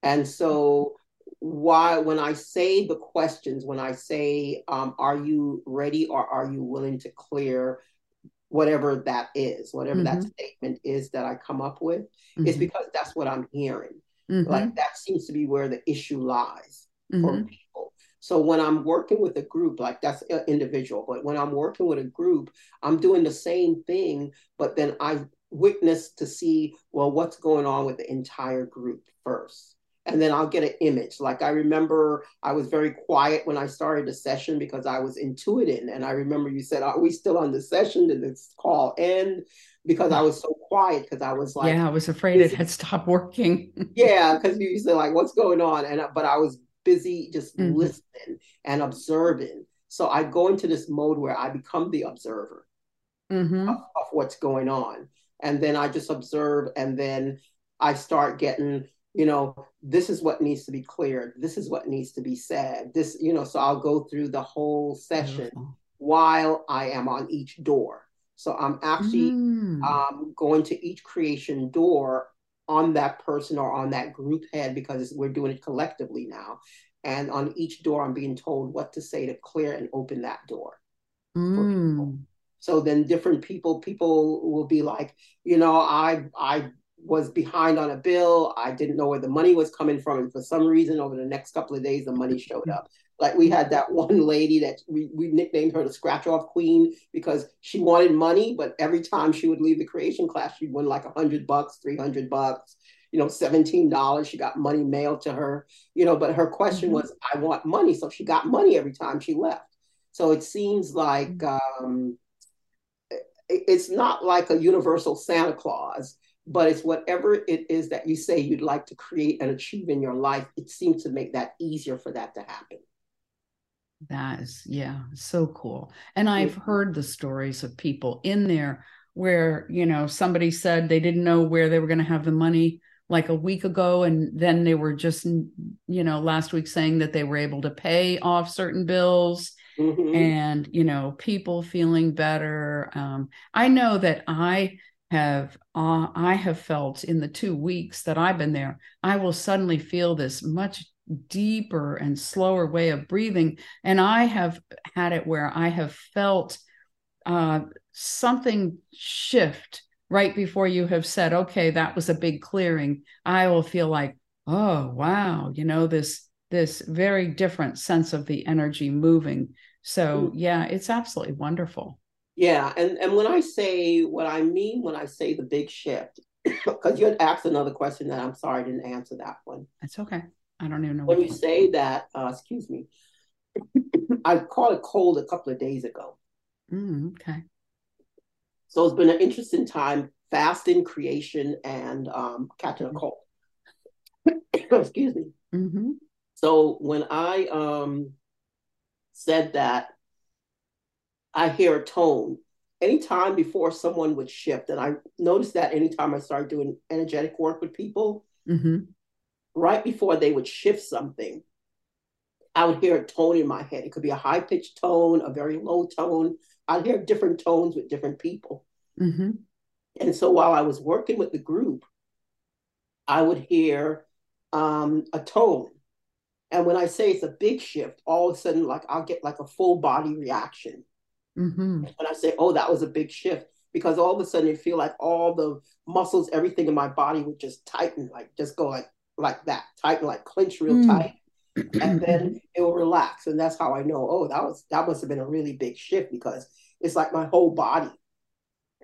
And so, why, when I say the questions, when I say, um, Are you ready or are you willing to clear whatever that is, whatever mm-hmm. that statement is that I come up with, mm-hmm. is because that's what I'm hearing. Mm-hmm. Like that seems to be where the issue lies mm-hmm. for people. So when I'm working with a group, like that's individual, but when I'm working with a group, I'm doing the same thing, but then I witness to see, well, what's going on with the entire group first and then I'll get an image. Like I remember I was very quiet when I started the session because I was intuiting. And I remember you said, Are we still on the session? Did this call end? Because I was so quiet because I was like, Yeah, I was afraid busy. it had stopped working. yeah, because you said like, what's going on? And but I was busy just mm-hmm. listening and observing. So I go into this mode where I become the observer mm-hmm. of, of what's going on. And then I just observe and then I start getting you know this is what needs to be cleared this is what needs to be said this you know so i'll go through the whole session Beautiful. while i am on each door so i'm actually mm. um, going to each creation door on that person or on that group head because we're doing it collectively now and on each door i'm being told what to say to clear and open that door mm. so then different people people will be like you know i i was behind on a bill. I didn't know where the money was coming from. And for some reason, over the next couple of days, the money showed up. Like we had that one lady that we, we nicknamed her the scratch off queen because she wanted money, but every time she would leave the creation class, she'd win like a hundred bucks, 300 bucks, you know, $17. She got money mailed to her, you know, but her question mm-hmm. was, I want money. So she got money every time she left. So it seems like mm-hmm. um, it's not like a universal Santa Claus, but it's whatever it is that you say you'd like to create and achieve in your life. It seems to make that easier for that to happen. That is, yeah, so cool. And I've heard the stories of people in there where, you know, somebody said they didn't know where they were going to have the money like a week ago. And then they were just, you know, last week saying that they were able to pay off certain bills mm-hmm. and, you know, people feeling better. Um, I know that I have uh, I have felt in the two weeks that I've been there, I will suddenly feel this much deeper and slower way of breathing. And I have had it where I have felt uh, something shift right before you have said, okay, that was a big clearing. I will feel like, oh, wow, you know, this this very different sense of the energy moving. So mm. yeah, it's absolutely wonderful. Yeah, and and when I say what I mean when I say the big shift, because you had asked another question that I'm sorry I didn't answer that one. That's okay. I don't even know. When you say that, uh, excuse me, I caught a cold a couple of days ago. Mm, okay. So it's been an interesting time fasting, creation, and um, catching a mm-hmm. cold. excuse me. Mm-hmm. So when I um, said that, I hear a tone anytime before someone would shift. And I noticed that anytime I started doing energetic work with people, mm-hmm right before they would shift something, I would hear a tone in my head. It could be a high pitched tone, a very low tone. I'd hear different tones with different people. Mm-hmm. And so while I was working with the group, I would hear um, a tone. And when I say it's a big shift, all of a sudden, like I'll get like a full body reaction. Mm-hmm. When I say, oh, that was a big shift, because all of a sudden it feel like all the muscles, everything in my body would just tighten, like just go like like that, tighten, like clench real mm. tight. and then it will relax. And that's how I know, oh, that was that must have been a really big shift because it's like my whole body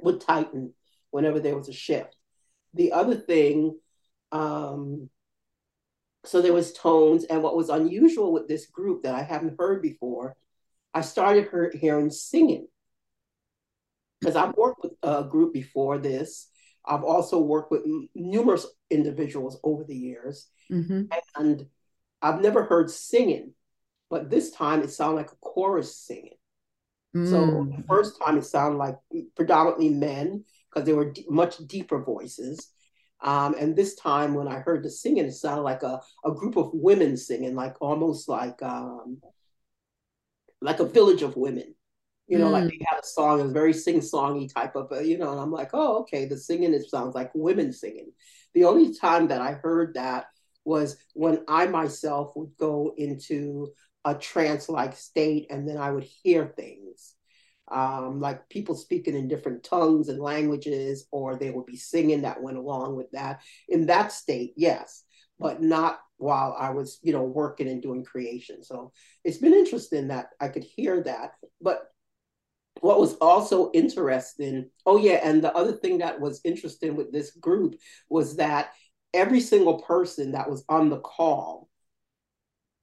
would tighten whenever there was a shift. The other thing, um, so there was tones, and what was unusual with this group that I haven't heard before, I started hear, hearing singing because I've worked with a group before this, I've also worked with numerous individuals over the years, mm-hmm. and I've never heard singing, but this time it sounded like a chorus singing. Mm. So the first time it sounded like predominantly men because they were d- much deeper voices. Um, and this time when I heard the singing, it sounded like a, a group of women singing, like almost like um, like a village of women you know, mm. like they had a song, it was very sing-songy type of, you know, and I'm like, oh, okay, the singing it sounds like women singing. The only time that I heard that was when I myself would go into a trance-like state, and then I would hear things, um, like people speaking in different tongues and languages, or they would be singing that went along with that. In that state, yes, but not while I was, you know, working and doing creation. So it's been interesting that I could hear that, but what was also interesting, oh yeah, and the other thing that was interesting with this group was that every single person that was on the call,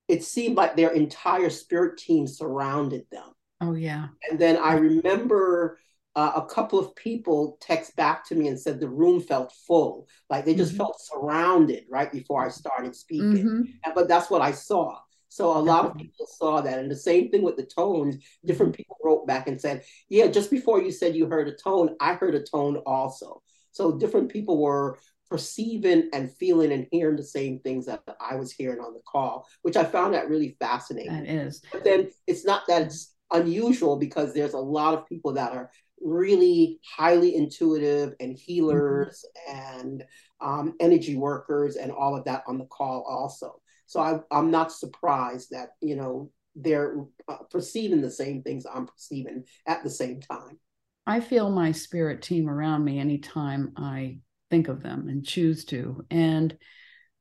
it seemed like their entire spirit team surrounded them. Oh yeah. And then I remember uh, a couple of people text back to me and said the room felt full, like they just mm-hmm. felt surrounded right before I started speaking. Mm-hmm. But that's what I saw. So a lot of people saw that. And the same thing with the tones. Different mm-hmm. people wrote back and said, Yeah, just before you said you heard a tone, I heard a tone also. So different people were perceiving and feeling and hearing the same things that I was hearing on the call, which I found that really fascinating. That is. But then it's not that it's unusual because there's a lot of people that are really highly intuitive and healers mm-hmm. and um, energy workers and all of that on the call also. So I, I'm not surprised that, you know, they're uh, perceiving the same things I'm perceiving at the same time. I feel my spirit team around me anytime I think of them and choose to. And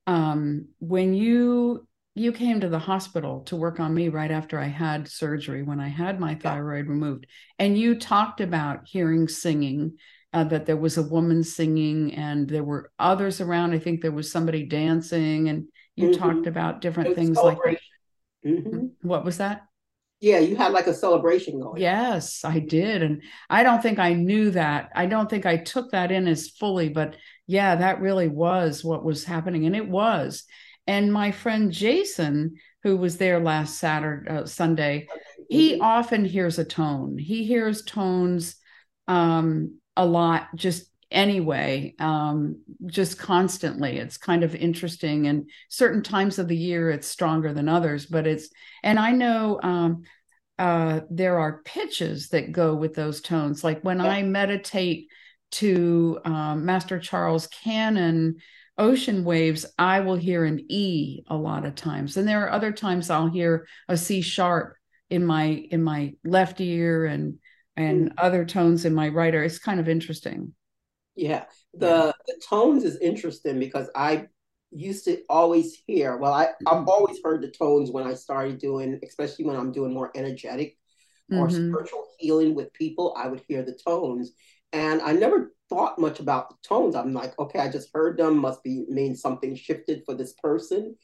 um, when you you came to the hospital to work on me right after I had surgery when I had my thyroid yeah. removed. And you talked about hearing singing, uh, that there was a woman singing and there were others around. I think there was somebody dancing, and you mm-hmm. talked about different things like that. Mm-hmm. What was that? Yeah, you had like a celebration going. Yes, I did. And I don't think I knew that. I don't think I took that in as fully, but yeah, that really was what was happening. And it was. And my friend Jason, who was there last Saturday, uh, Sunday, he mm-hmm. often hears a tone. He hears tones um, a lot, just anyway, um, just constantly. It's kind of interesting. And certain times of the year, it's stronger than others. But it's, and I know um, uh, there are pitches that go with those tones. Like when yeah. I meditate to um, Master Charles Cannon ocean waves, I will hear an E a lot of times. And there are other times I'll hear a C sharp in my in my left ear and and mm. other tones in my right ear. It's kind of interesting. Yeah. The, yeah. the tones is interesting because I used to always hear, well, I, I've mm-hmm. always heard the tones when I started doing, especially when I'm doing more energetic or mm-hmm. spiritual healing with people, I would hear the tones. And I never thought much about the tones. I'm like, okay, I just heard them, must be mean something shifted for this person.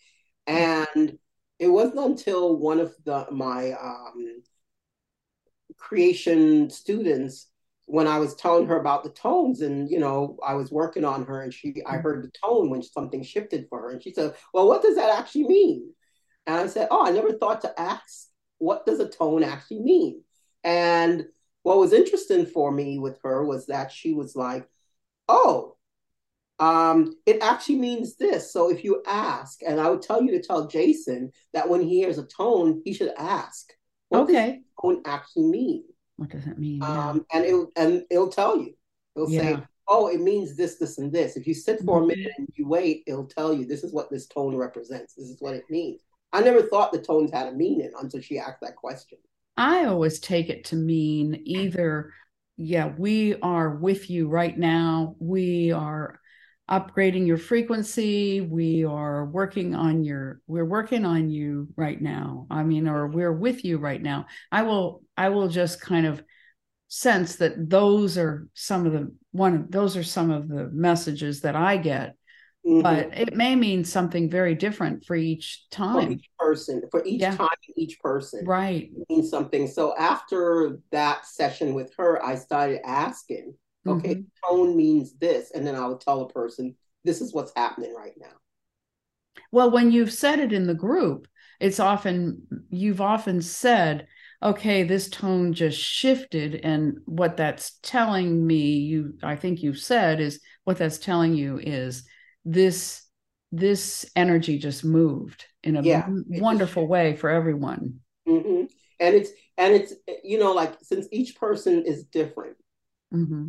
And it wasn't until one of the my um, creation students when I was telling her about the tones and you know I was working on her and she I heard the tone when something shifted for her and she said well what does that actually mean and I said oh I never thought to ask what does a tone actually mean and what was interesting for me with her was that she was like, oh, um, it actually means this. So if you ask, and I would tell you to tell Jason that when he hears a tone, he should ask, what okay. does tone actually mean? What does it mean? Um, and it and it'll tell you. It'll yeah. say, oh, it means this, this, and this. If you sit for a mm-hmm. minute and you wait, it'll tell you this is what this tone represents. This is what it means. I never thought the tones had a meaning until she asked that question. I always take it to mean either, yeah, we are with you right now. We are upgrading your frequency. We are working on your, we're working on you right now. I mean, or mm-hmm. we're with you right now. I will, I will just kind of sense that those are some of the one of those are some of the messages that I get Mm-hmm. But it may mean something very different for each time. For each person, for each yeah. time, each person. Right. means something. So after that session with her, I started asking, okay, mm-hmm. tone means this. And then I would tell a person, this is what's happening right now. Well, when you've said it in the group, it's often, you've often said, okay, this tone just shifted. And what that's telling me, you, I think you've said, is what that's telling you is this this energy just moved in a yeah, wonderful way for everyone mm-hmm. and it's and it's you know like since each person is different mm-hmm.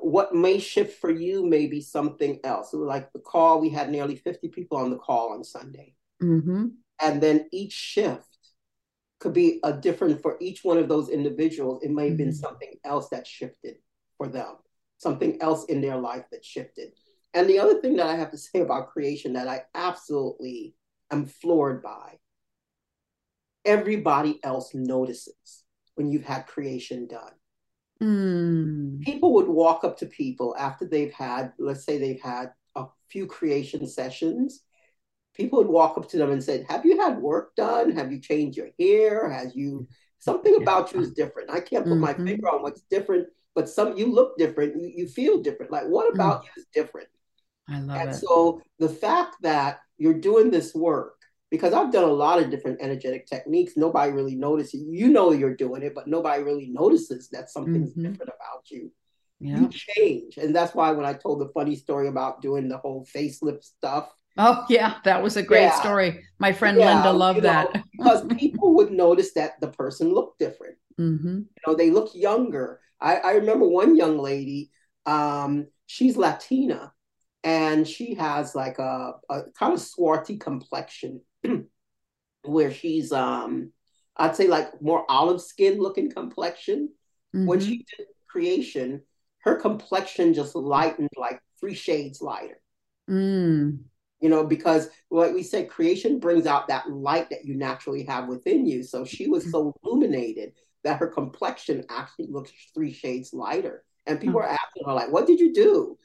what may shift for you may be something else so like the call we had nearly 50 people on the call on sunday mm-hmm. and then each shift could be a different for each one of those individuals it may have been mm-hmm. something else that shifted for them something else in their life that shifted and the other thing that I have to say about creation that I absolutely am floored by everybody else notices when you've had creation done. Mm. People would walk up to people after they've had, let's say they've had a few creation sessions. People would walk up to them and say, Have you had work done? Have you changed your hair? Has you something about you is different? I can't put mm-hmm. my finger on what's different, but some you look different, you, you feel different. Like, what about mm. you is different? I love and it. So the fact that you're doing this work, because I've done a lot of different energetic techniques, nobody really notices. You know you're doing it, but nobody really notices that something's mm-hmm. different about you. Yeah. You change. And that's why when I told the funny story about doing the whole facelift stuff. Oh yeah, that was a great yeah. story. My friend yeah, Linda loved know, that. because people would notice that the person looked different. Mm-hmm. You know, they look younger. I, I remember one young lady, um, she's Latina, and she has like a, a kind of swarthy complexion where she's um I'd say like more olive skin looking complexion. Mm-hmm. When she did creation, her complexion just lightened like three shades lighter. Mm. You know, because like we said, creation brings out that light that you naturally have within you. So she was so illuminated that her complexion actually looks three shades lighter. And people mm-hmm. are asking her, like, what did you do?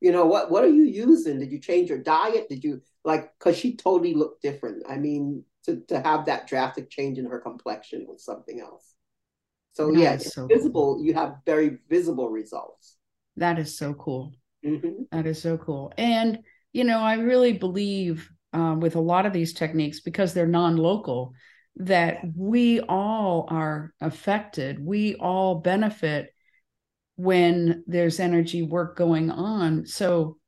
You know, what what are you using? Did you change your diet? Did you like because she totally looked different. I mean, to, to have that drastic change in her complexion was something else. So that yeah, so visible, cool. you have very visible results. That is so cool. Mm-hmm. That is so cool. And you know, I really believe uh, with a lot of these techniques because they're non-local that we all are affected. We all benefit when there's energy work going on. So,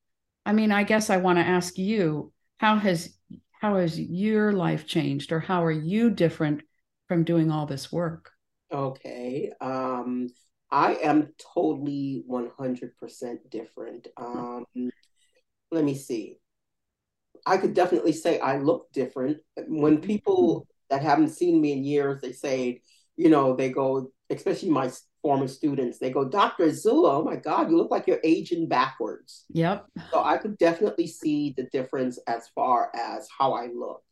I mean, I guess I want to ask you, how has how has your life changed or how are you different from doing all this work? Okay. Um I am totally 100% different. Um let me see. I could definitely say I look different. When mm-hmm. people that haven't seen me in years, they say, you know, they go, especially my former students, they go, Dr. Azula, oh my God, you look like you're aging backwards. Yep. So I could definitely see the difference as far as how I look.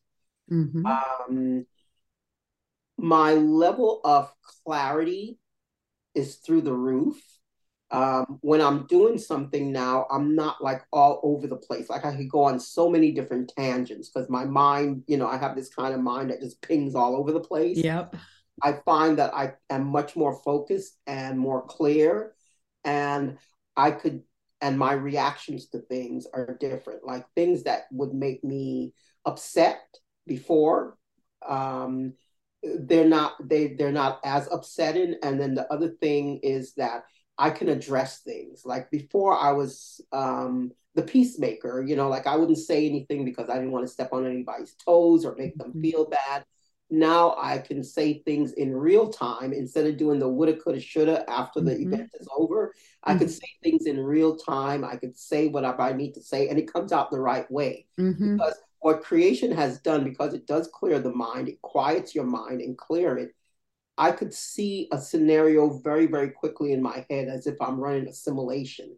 Mm-hmm. Um, my level of clarity is through the roof. Um, when I'm doing something now, I'm not like all over the place. Like I could go on so many different tangents because my mind, you know, I have this kind of mind that just pings all over the place. Yep. I find that I am much more focused and more clear, and I could, and my reactions to things are different. Like things that would make me upset before, um, they're not they they're not as upsetting. And then the other thing is that I can address things. Like before, I was um, the peacemaker. You know, like I wouldn't say anything because I didn't want to step on anybody's toes or make them mm-hmm. feel bad now I can say things in real time instead of doing the woulda, coulda, shoulda after the mm-hmm. event is over. I mm-hmm. could say things in real time. I could say whatever I need to say, and it comes out the right way. Mm-hmm. Because what creation has done, because it does clear the mind, it quiets your mind and clear it. I could see a scenario very, very quickly in my head as if I'm running a simulation.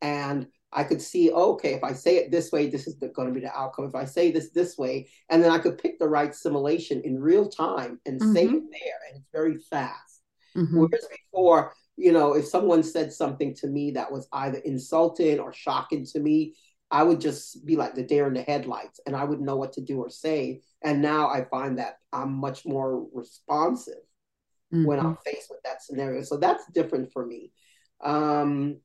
And I could see, okay, if I say it this way, this is going to be the outcome. If I say this this way, and then I could pick the right simulation in real time and mm-hmm. say it there, and it's very fast. Mm-hmm. Whereas before, you know, if someone said something to me that was either insulting or shocking to me, I would just be like the deer in the headlights, and I wouldn't know what to do or say. And now I find that I'm much more responsive mm-hmm. when I'm faced with that scenario. So that's different for me. Um,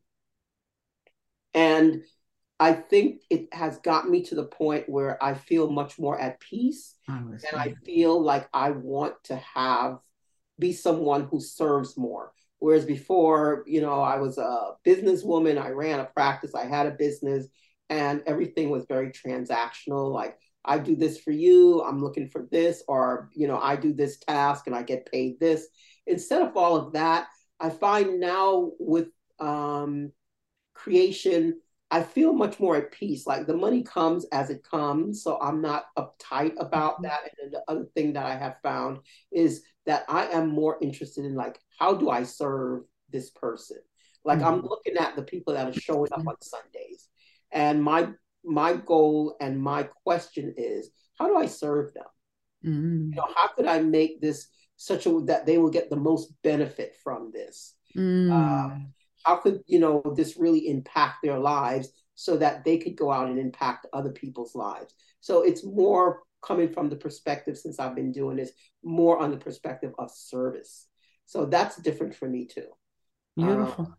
and I think it has got me to the point where I feel much more at peace. and I feel like I want to have, be someone who serves more. Whereas before, you know, I was a businesswoman, I ran a practice, I had a business, and everything was very transactional. Like, I do this for you, I'm looking for this, or, you know, I do this task and I get paid this. Instead of all of that, I find now with um, creation, I feel much more at peace. Like the money comes as it comes. So I'm not uptight about mm-hmm. that. And then the other thing that I have found is that I am more interested in like, how do I serve this person? Like mm-hmm. I'm looking at the people that are showing up on Sundays. And my my goal and my question is, how do I serve them? Mm-hmm. You know, how could I make this such a that they will get the most benefit from this? Mm. Um, how could you know this really impact their lives so that they could go out and impact other people's lives? So it's more coming from the perspective since i've been doing this more on the perspective of service. So that's different for me too. Beautiful. Uh,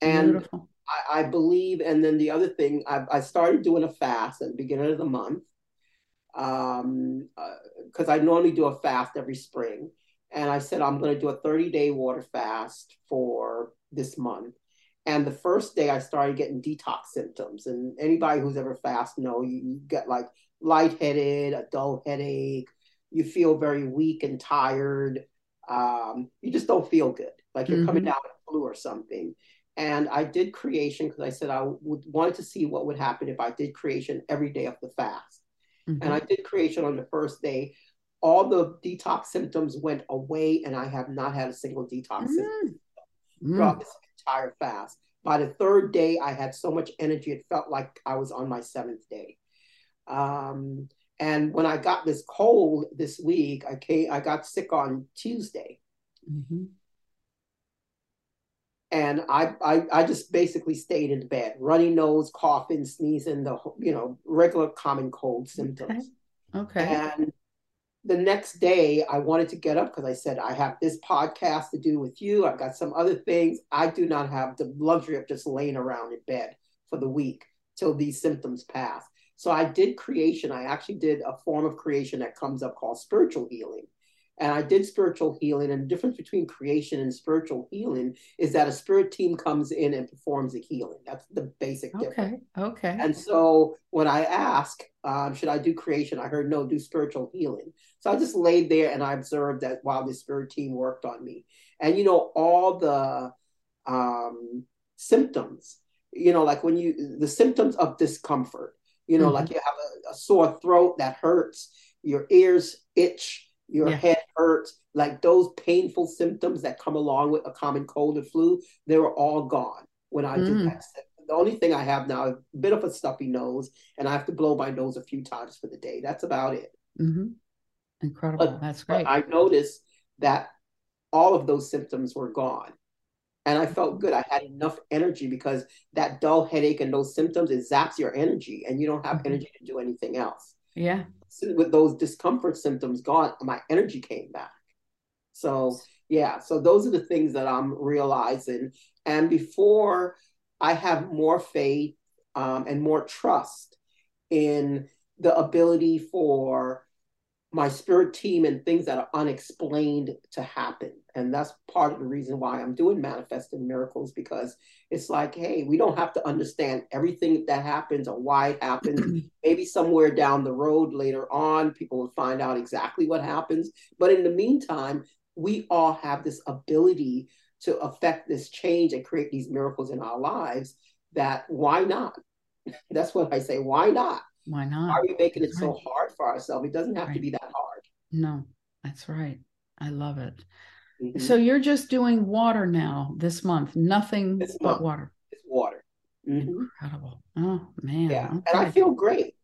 and beautiful. I, I, believe and then the other thing I, I started doing a fast at the beginning of the month um because uh, i normally do a fast every spring and i said i'm going to do a 30 day water fast for this month. And the first day I started getting detox symptoms. And anybody who's ever fast know you, you get like lightheaded, a dull headache, you feel very weak and tired. Um, you just don't feel good, like you're mm-hmm. coming down with a flu or something. And I did creation because I said I would wanted to see what would happen if I did creation every day of the fast. Mm-hmm. And I did creation on the first day. All the detox symptoms went away, and I have not had a single detox symptom mm. throughout this entire fast. By the third day, I had so much energy, it felt like I was on my seventh day. Um, and when I got this cold this week, I came, I got sick on Tuesday. Mm-hmm. And I, I, I just basically stayed in bed, runny nose, coughing, sneezing, the you know regular common cold symptoms. Okay. okay. And the next day, I wanted to get up because I said I have this podcast to do with you. I've got some other things. I do not have the luxury of just laying around in bed for the week till these symptoms pass. So I did creation. I actually did a form of creation that comes up called spiritual healing. And I did spiritual healing. And the difference between creation and spiritual healing is that a spirit team comes in and performs a healing. That's the basic okay. difference. Okay. Okay. And so when I ask, um, should I do creation? I heard no, do spiritual healing. So I just laid there and I observed that while the spirit team worked on me. And you know, all the um, symptoms, you know, like when you the symptoms of discomfort you know, mm-hmm. like you have a, a, sore throat that hurts, your ears itch, your yeah. head hurts, like those painful symptoms that come along with a common cold or flu, they were all gone when I mm. did that. The only thing I have now is a bit of a stuffy nose, and I have to blow my nose a few times for the day. That's about it. Mm-hmm. Incredible. But, That's great. I noticed that all of those symptoms were gone and I felt good. I had enough energy because that dull headache and those symptoms it zaps your energy, and you don't have mm-hmm. energy to do anything else. Yeah. With those discomfort symptoms gone, my energy came back. So yeah, so those are the things that I'm realizing. And before I have more faith um, and more trust in the ability for my spirit team and things that are unexplained to happen. And that's part of the reason why I'm doing manifesting miracles because it's like, hey, we don't have to understand everything that happens or why it happens. Maybe somewhere down the road later on, people will find out exactly what happens. But in the meantime, we all have this ability to affect this change and create these miracles in our lives that why not? That's what I say. Why not? Why not? Why are we making that's it right. so hard for ourselves? It doesn't have right. to be that hard. No, that's right. I love it. Mm-hmm. So you're just doing water now this month, nothing this but month. water. It's water. Mm-hmm. Incredible. Oh man. Yeah. Okay. And I feel great.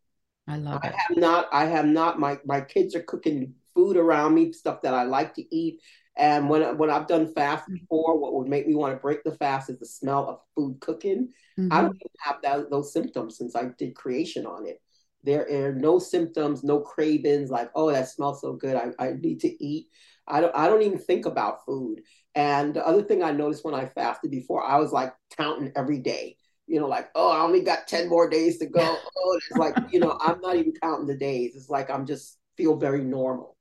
I love I it. have not, I have not, my my kids are cooking food around me, stuff that I like to eat. And when when I've done fast mm-hmm. before, what would make me want to break the fast is the smell of food cooking. Mm-hmm. I don't even have that, those symptoms since I did creation on it. There are no symptoms, no cravings like, oh, that smells so good. I, I need to eat. I don't I don't even think about food. And the other thing I noticed when I fasted before, I was like counting every day. You know, like, oh, I only got 10 more days to go. Oh, it's like, you know, I'm not even counting the days. It's like I'm just feel very normal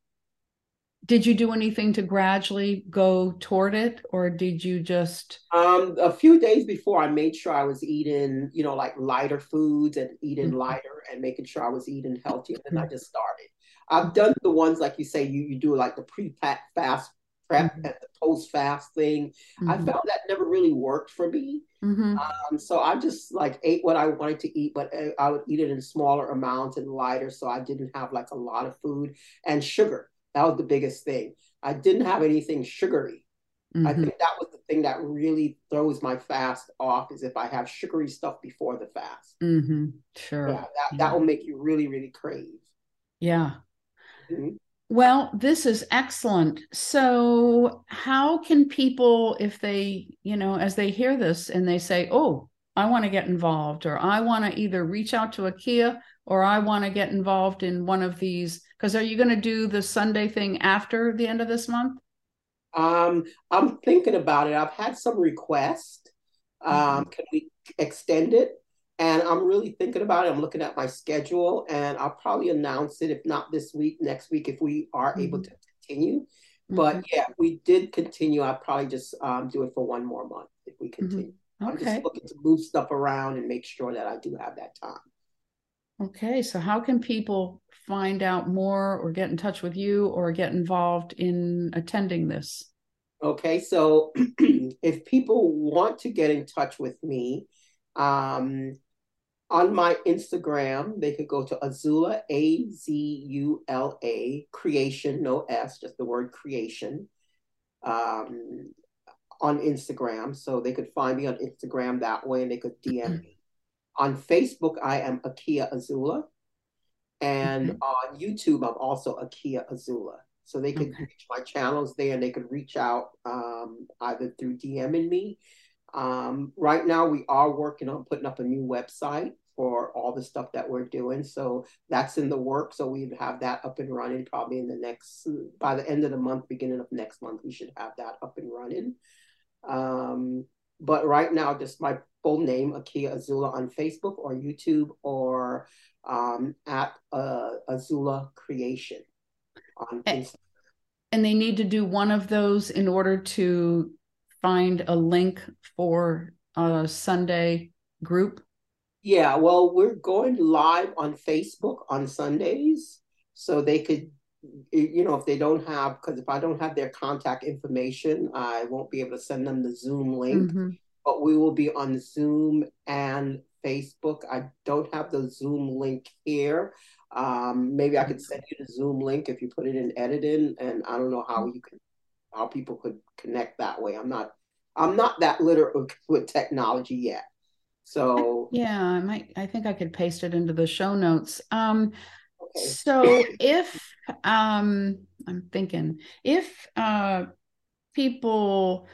did you do anything to gradually go toward it or did you just um a few days before i made sure i was eating you know like lighter foods and eating mm-hmm. lighter and making sure i was eating healthier and mm-hmm. i just started i've done the ones like you say you, you do like the pre-fast prep mm-hmm. and the post-fast thing i mm-hmm. found that never really worked for me mm-hmm. um, so i just like ate what i wanted to eat but uh, i would eat it in smaller amounts and lighter so i didn't have like a lot of food and sugar that was the biggest thing. I didn't have anything sugary. Mm-hmm. I think that was the thing that really throws my fast off is if I have sugary stuff before the fast. Mm-hmm. Sure. Yeah, that, yeah. that will make you really, really crave. Yeah. Mm-hmm. Well, this is excellent. So, how can people, if they, you know, as they hear this and they say, oh, I want to get involved, or I want to either reach out to Akyiaa or I want to get involved in one of these because are you going to do the Sunday thing after the end of this month? Um, I'm thinking about it. I've had some requests. Um, mm-hmm. Can we extend it? And I'm really thinking about it. I'm looking at my schedule, and I'll probably announce it if not this week, next week, if we are mm-hmm. able to continue. Mm-hmm. But yeah, we did continue. I'll probably just um, do it for one more month if we mm-hmm. continue. Okay. I'm just looking to move stuff around and make sure that I do have that time. Okay, so how can people find out more or get in touch with you or get involved in attending this? Okay, so if people want to get in touch with me, um, on my Instagram, they could go to Azula, A Z U L A, creation, no S, just the word creation, um, on Instagram. So they could find me on Instagram that way and they could DM me. On Facebook, I am Akyiaa Azula. And on YouTube, I'm also Akyiaa Azula. So they could okay. reach my channels there and they could reach out um, either through DMing me. Um, right now, we are working on putting up a new website for all the stuff that we're doing. So that's in the work. So we have that up and running probably in the next, by the end of the month, beginning of next month, we should have that up and running. Um, but right now, just my full name, Akyiaa Azula, on Facebook or YouTube or um, at uh, Azula Creation on Instagram. And they need to do one of those in order to find a link for a Sunday group. Yeah, well, we're going live on Facebook on Sundays, so they could, you know, if they don't have, because if I don't have their contact information, I won't be able to send them the Zoom link. Mm-hmm. But we will be on Zoom and Facebook. I don't have the Zoom link here. Um, maybe I could send you the Zoom link if you put it in editing, and I don't know how you can, how people could connect that way. I'm not, I'm not that literate with technology yet. So yeah, I might. I think I could paste it into the show notes. Um, okay. so if um, I'm thinking if uh, people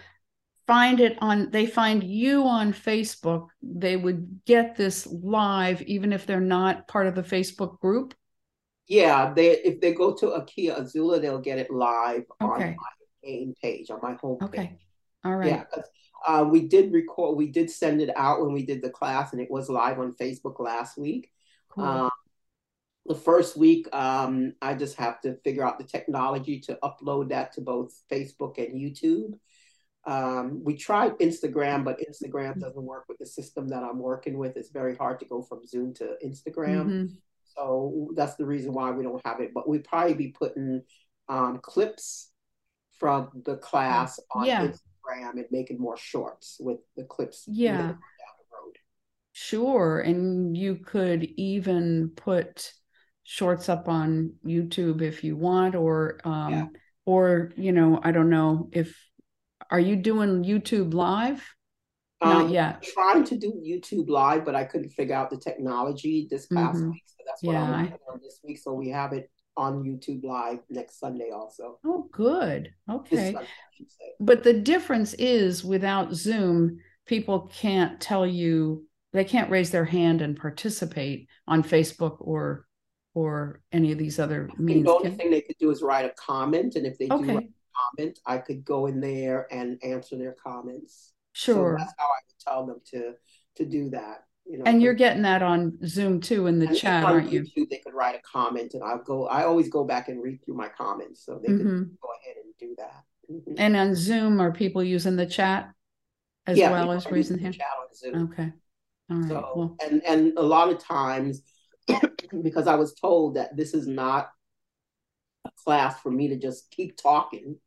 find it on they find you on facebook they would get this live even if they're not part of the facebook group yeah they if they go to Akyiaa Azula they'll get it live okay. on my main page on my home okay page. all right yeah uh, we did record, we did send it out when we did the class, and it was live on Facebook last week. Cool. Um, the first week, um, I just have to figure out the technology to upload that to both Facebook and YouTube. Um, we tried Instagram, but Instagram doesn't work with the system that I'm working with. It's very hard to go from Zoom to Instagram. Mm-hmm. So that's the reason why we don't have it. But we'd probably be putting um, clips from the class on yeah. Instagram Instagram and making more shorts with the clips. Yeah. down the road. Sure. And you could even put shorts up on YouTube if you want, or, um, yeah. or, you know, I don't know if, are you doing YouTube live? Not um, yet. Trying to do YouTube live, but I couldn't figure out the technology this past mm-hmm. week. So that's what yeah. I'm working on this week. So we have it on YouTube Live next Sunday also. Oh, good. Okay. Sunday, but the difference is without Zoom, people can't tell you they can't raise their hand and participate on Facebook or or any of these other means. The only thing they could do is write a comment, and if they okay. do comment, I could go in there and answer their comments. Sure. So that's how I would tell them to to do that. You know, and you're getting that on Zoom too in the chat, aren't YouTube, you? They could write a comment, and I'll go. I always go back and read through my comments, so they mm-hmm. can go ahead and do that. Mm-hmm. And on Zoom, are people using the chat as yeah, well as raising hand? Okay. All right. So, well. and and a lot of times, because I was told that this is not a class for me to just keep talking,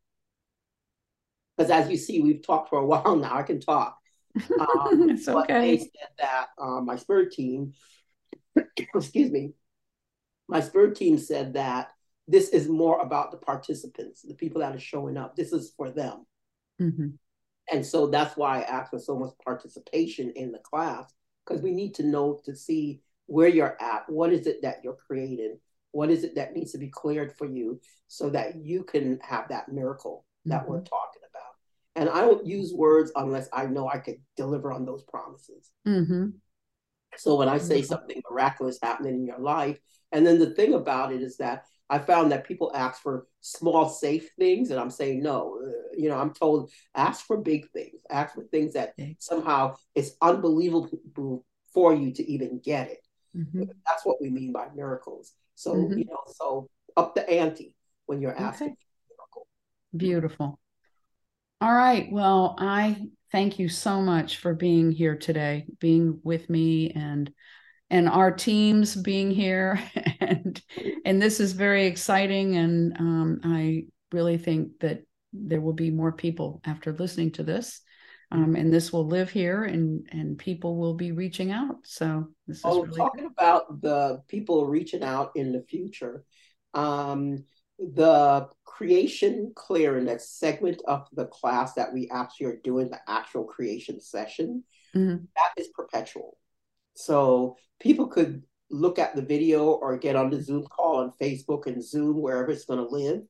because as you see, we've talked for a while now. I can talk. Um, it's okay. But they said that um, my spirit team, excuse me, my spirit team said that this is more about the participants, the people that are showing up. This is for them. Mm-hmm. And so that's why I ask for so much participation in the class, because we need to know to see where you're at. What is it that you're creating? What is it that needs to be cleared for you so that you can have that miracle that mm-hmm. we're talking and I don't use words unless I know I could deliver on those promises. Mm-hmm. So when I say something miraculous happening in your life, and then the thing about it is that I found that people ask for small, safe things, and I'm saying no. Uh, you know, I'm told ask for big things, ask for things that somehow it's unbelievable for you to even get it. Mm-hmm. That's what we mean by miracles. So mm-hmm. you know, so up the ante when you're asking. Okay. Beautiful. All right. Well, I thank you so much for being here today, being with me and and our teams being here. And and this is very exciting. And um, I really think that there will be more people after listening to this. Um, and this will live here and and people will be reaching out. So this is oh really talking about the people reaching out in the future um, the creation clear in that segment of the class that we actually are doing, the actual creation session, mm-hmm. that is perpetual. So people could look at the video or get on the Zoom call on Facebook and Zoom, wherever it's going to live,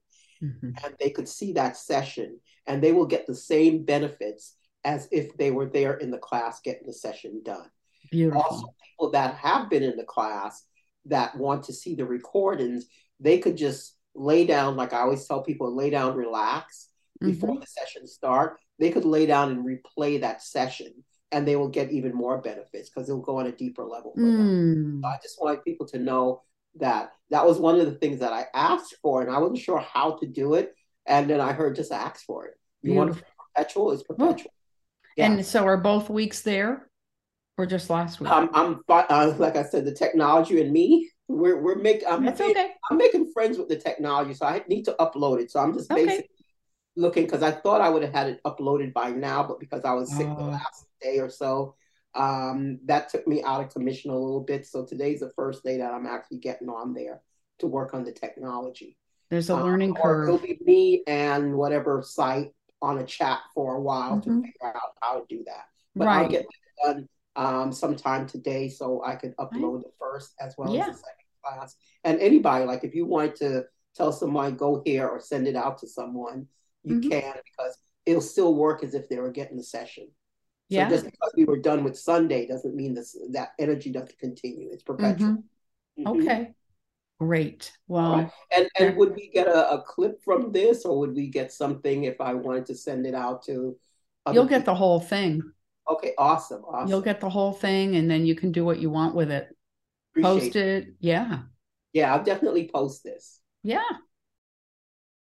mm-hmm. and they could see that session and they will get the same benefits as if they were there in the class getting the session done. Beautiful. Also, people that have been in the class that want to see the recordings, they could just lay down, like I always tell people, lay down, relax before mm-hmm. the session start. They could lay down and replay that session and they will get even more benefits because it'll go on a deeper level mm. So I just want people to know that that was one of the things that I asked for, and I wasn't sure how to do it. And then I heard just ask for it. You Beautiful. want perpetual? Is perpetual. Yeah. And so are both weeks there, or just last week? Um, I'm uh, like I said, the technology and me. We're we're making. I'm, That's okay. I'm making friends with the technology, so I need to upload it. So I'm just okay. basically looking because I thought I would have had it uploaded by now, but because I was sick oh. the last day or so, um, that took me out of commission a little bit. So today's the first day that I'm actually getting on there to work on the technology. There's a um, learning um, curve. It'll be me and whatever site on a chat for a while mm-hmm. to figure out how to do that. But right. I'll get done um, sometime today so I can upload right. the first as well yeah. as the second class. And anybody, like if you want to tell someone go here or send it out to someone, you mm-hmm. can because it'll still work as if they were getting the session. So yeah. just because we were done with Sunday doesn't mean this, that energy doesn't continue. It's perpetual. Mm-hmm. Mm-hmm. Okay. Great. Well, right. and and would we get a, a, clip from this, or would we get something if I wanted to send it out to? You'll get people? the whole thing. Okay, awesome, awesome. You'll get the whole thing, and then you can do what you want with it. Appreciate post it. it. Yeah. Yeah, I'll definitely post this. Yeah.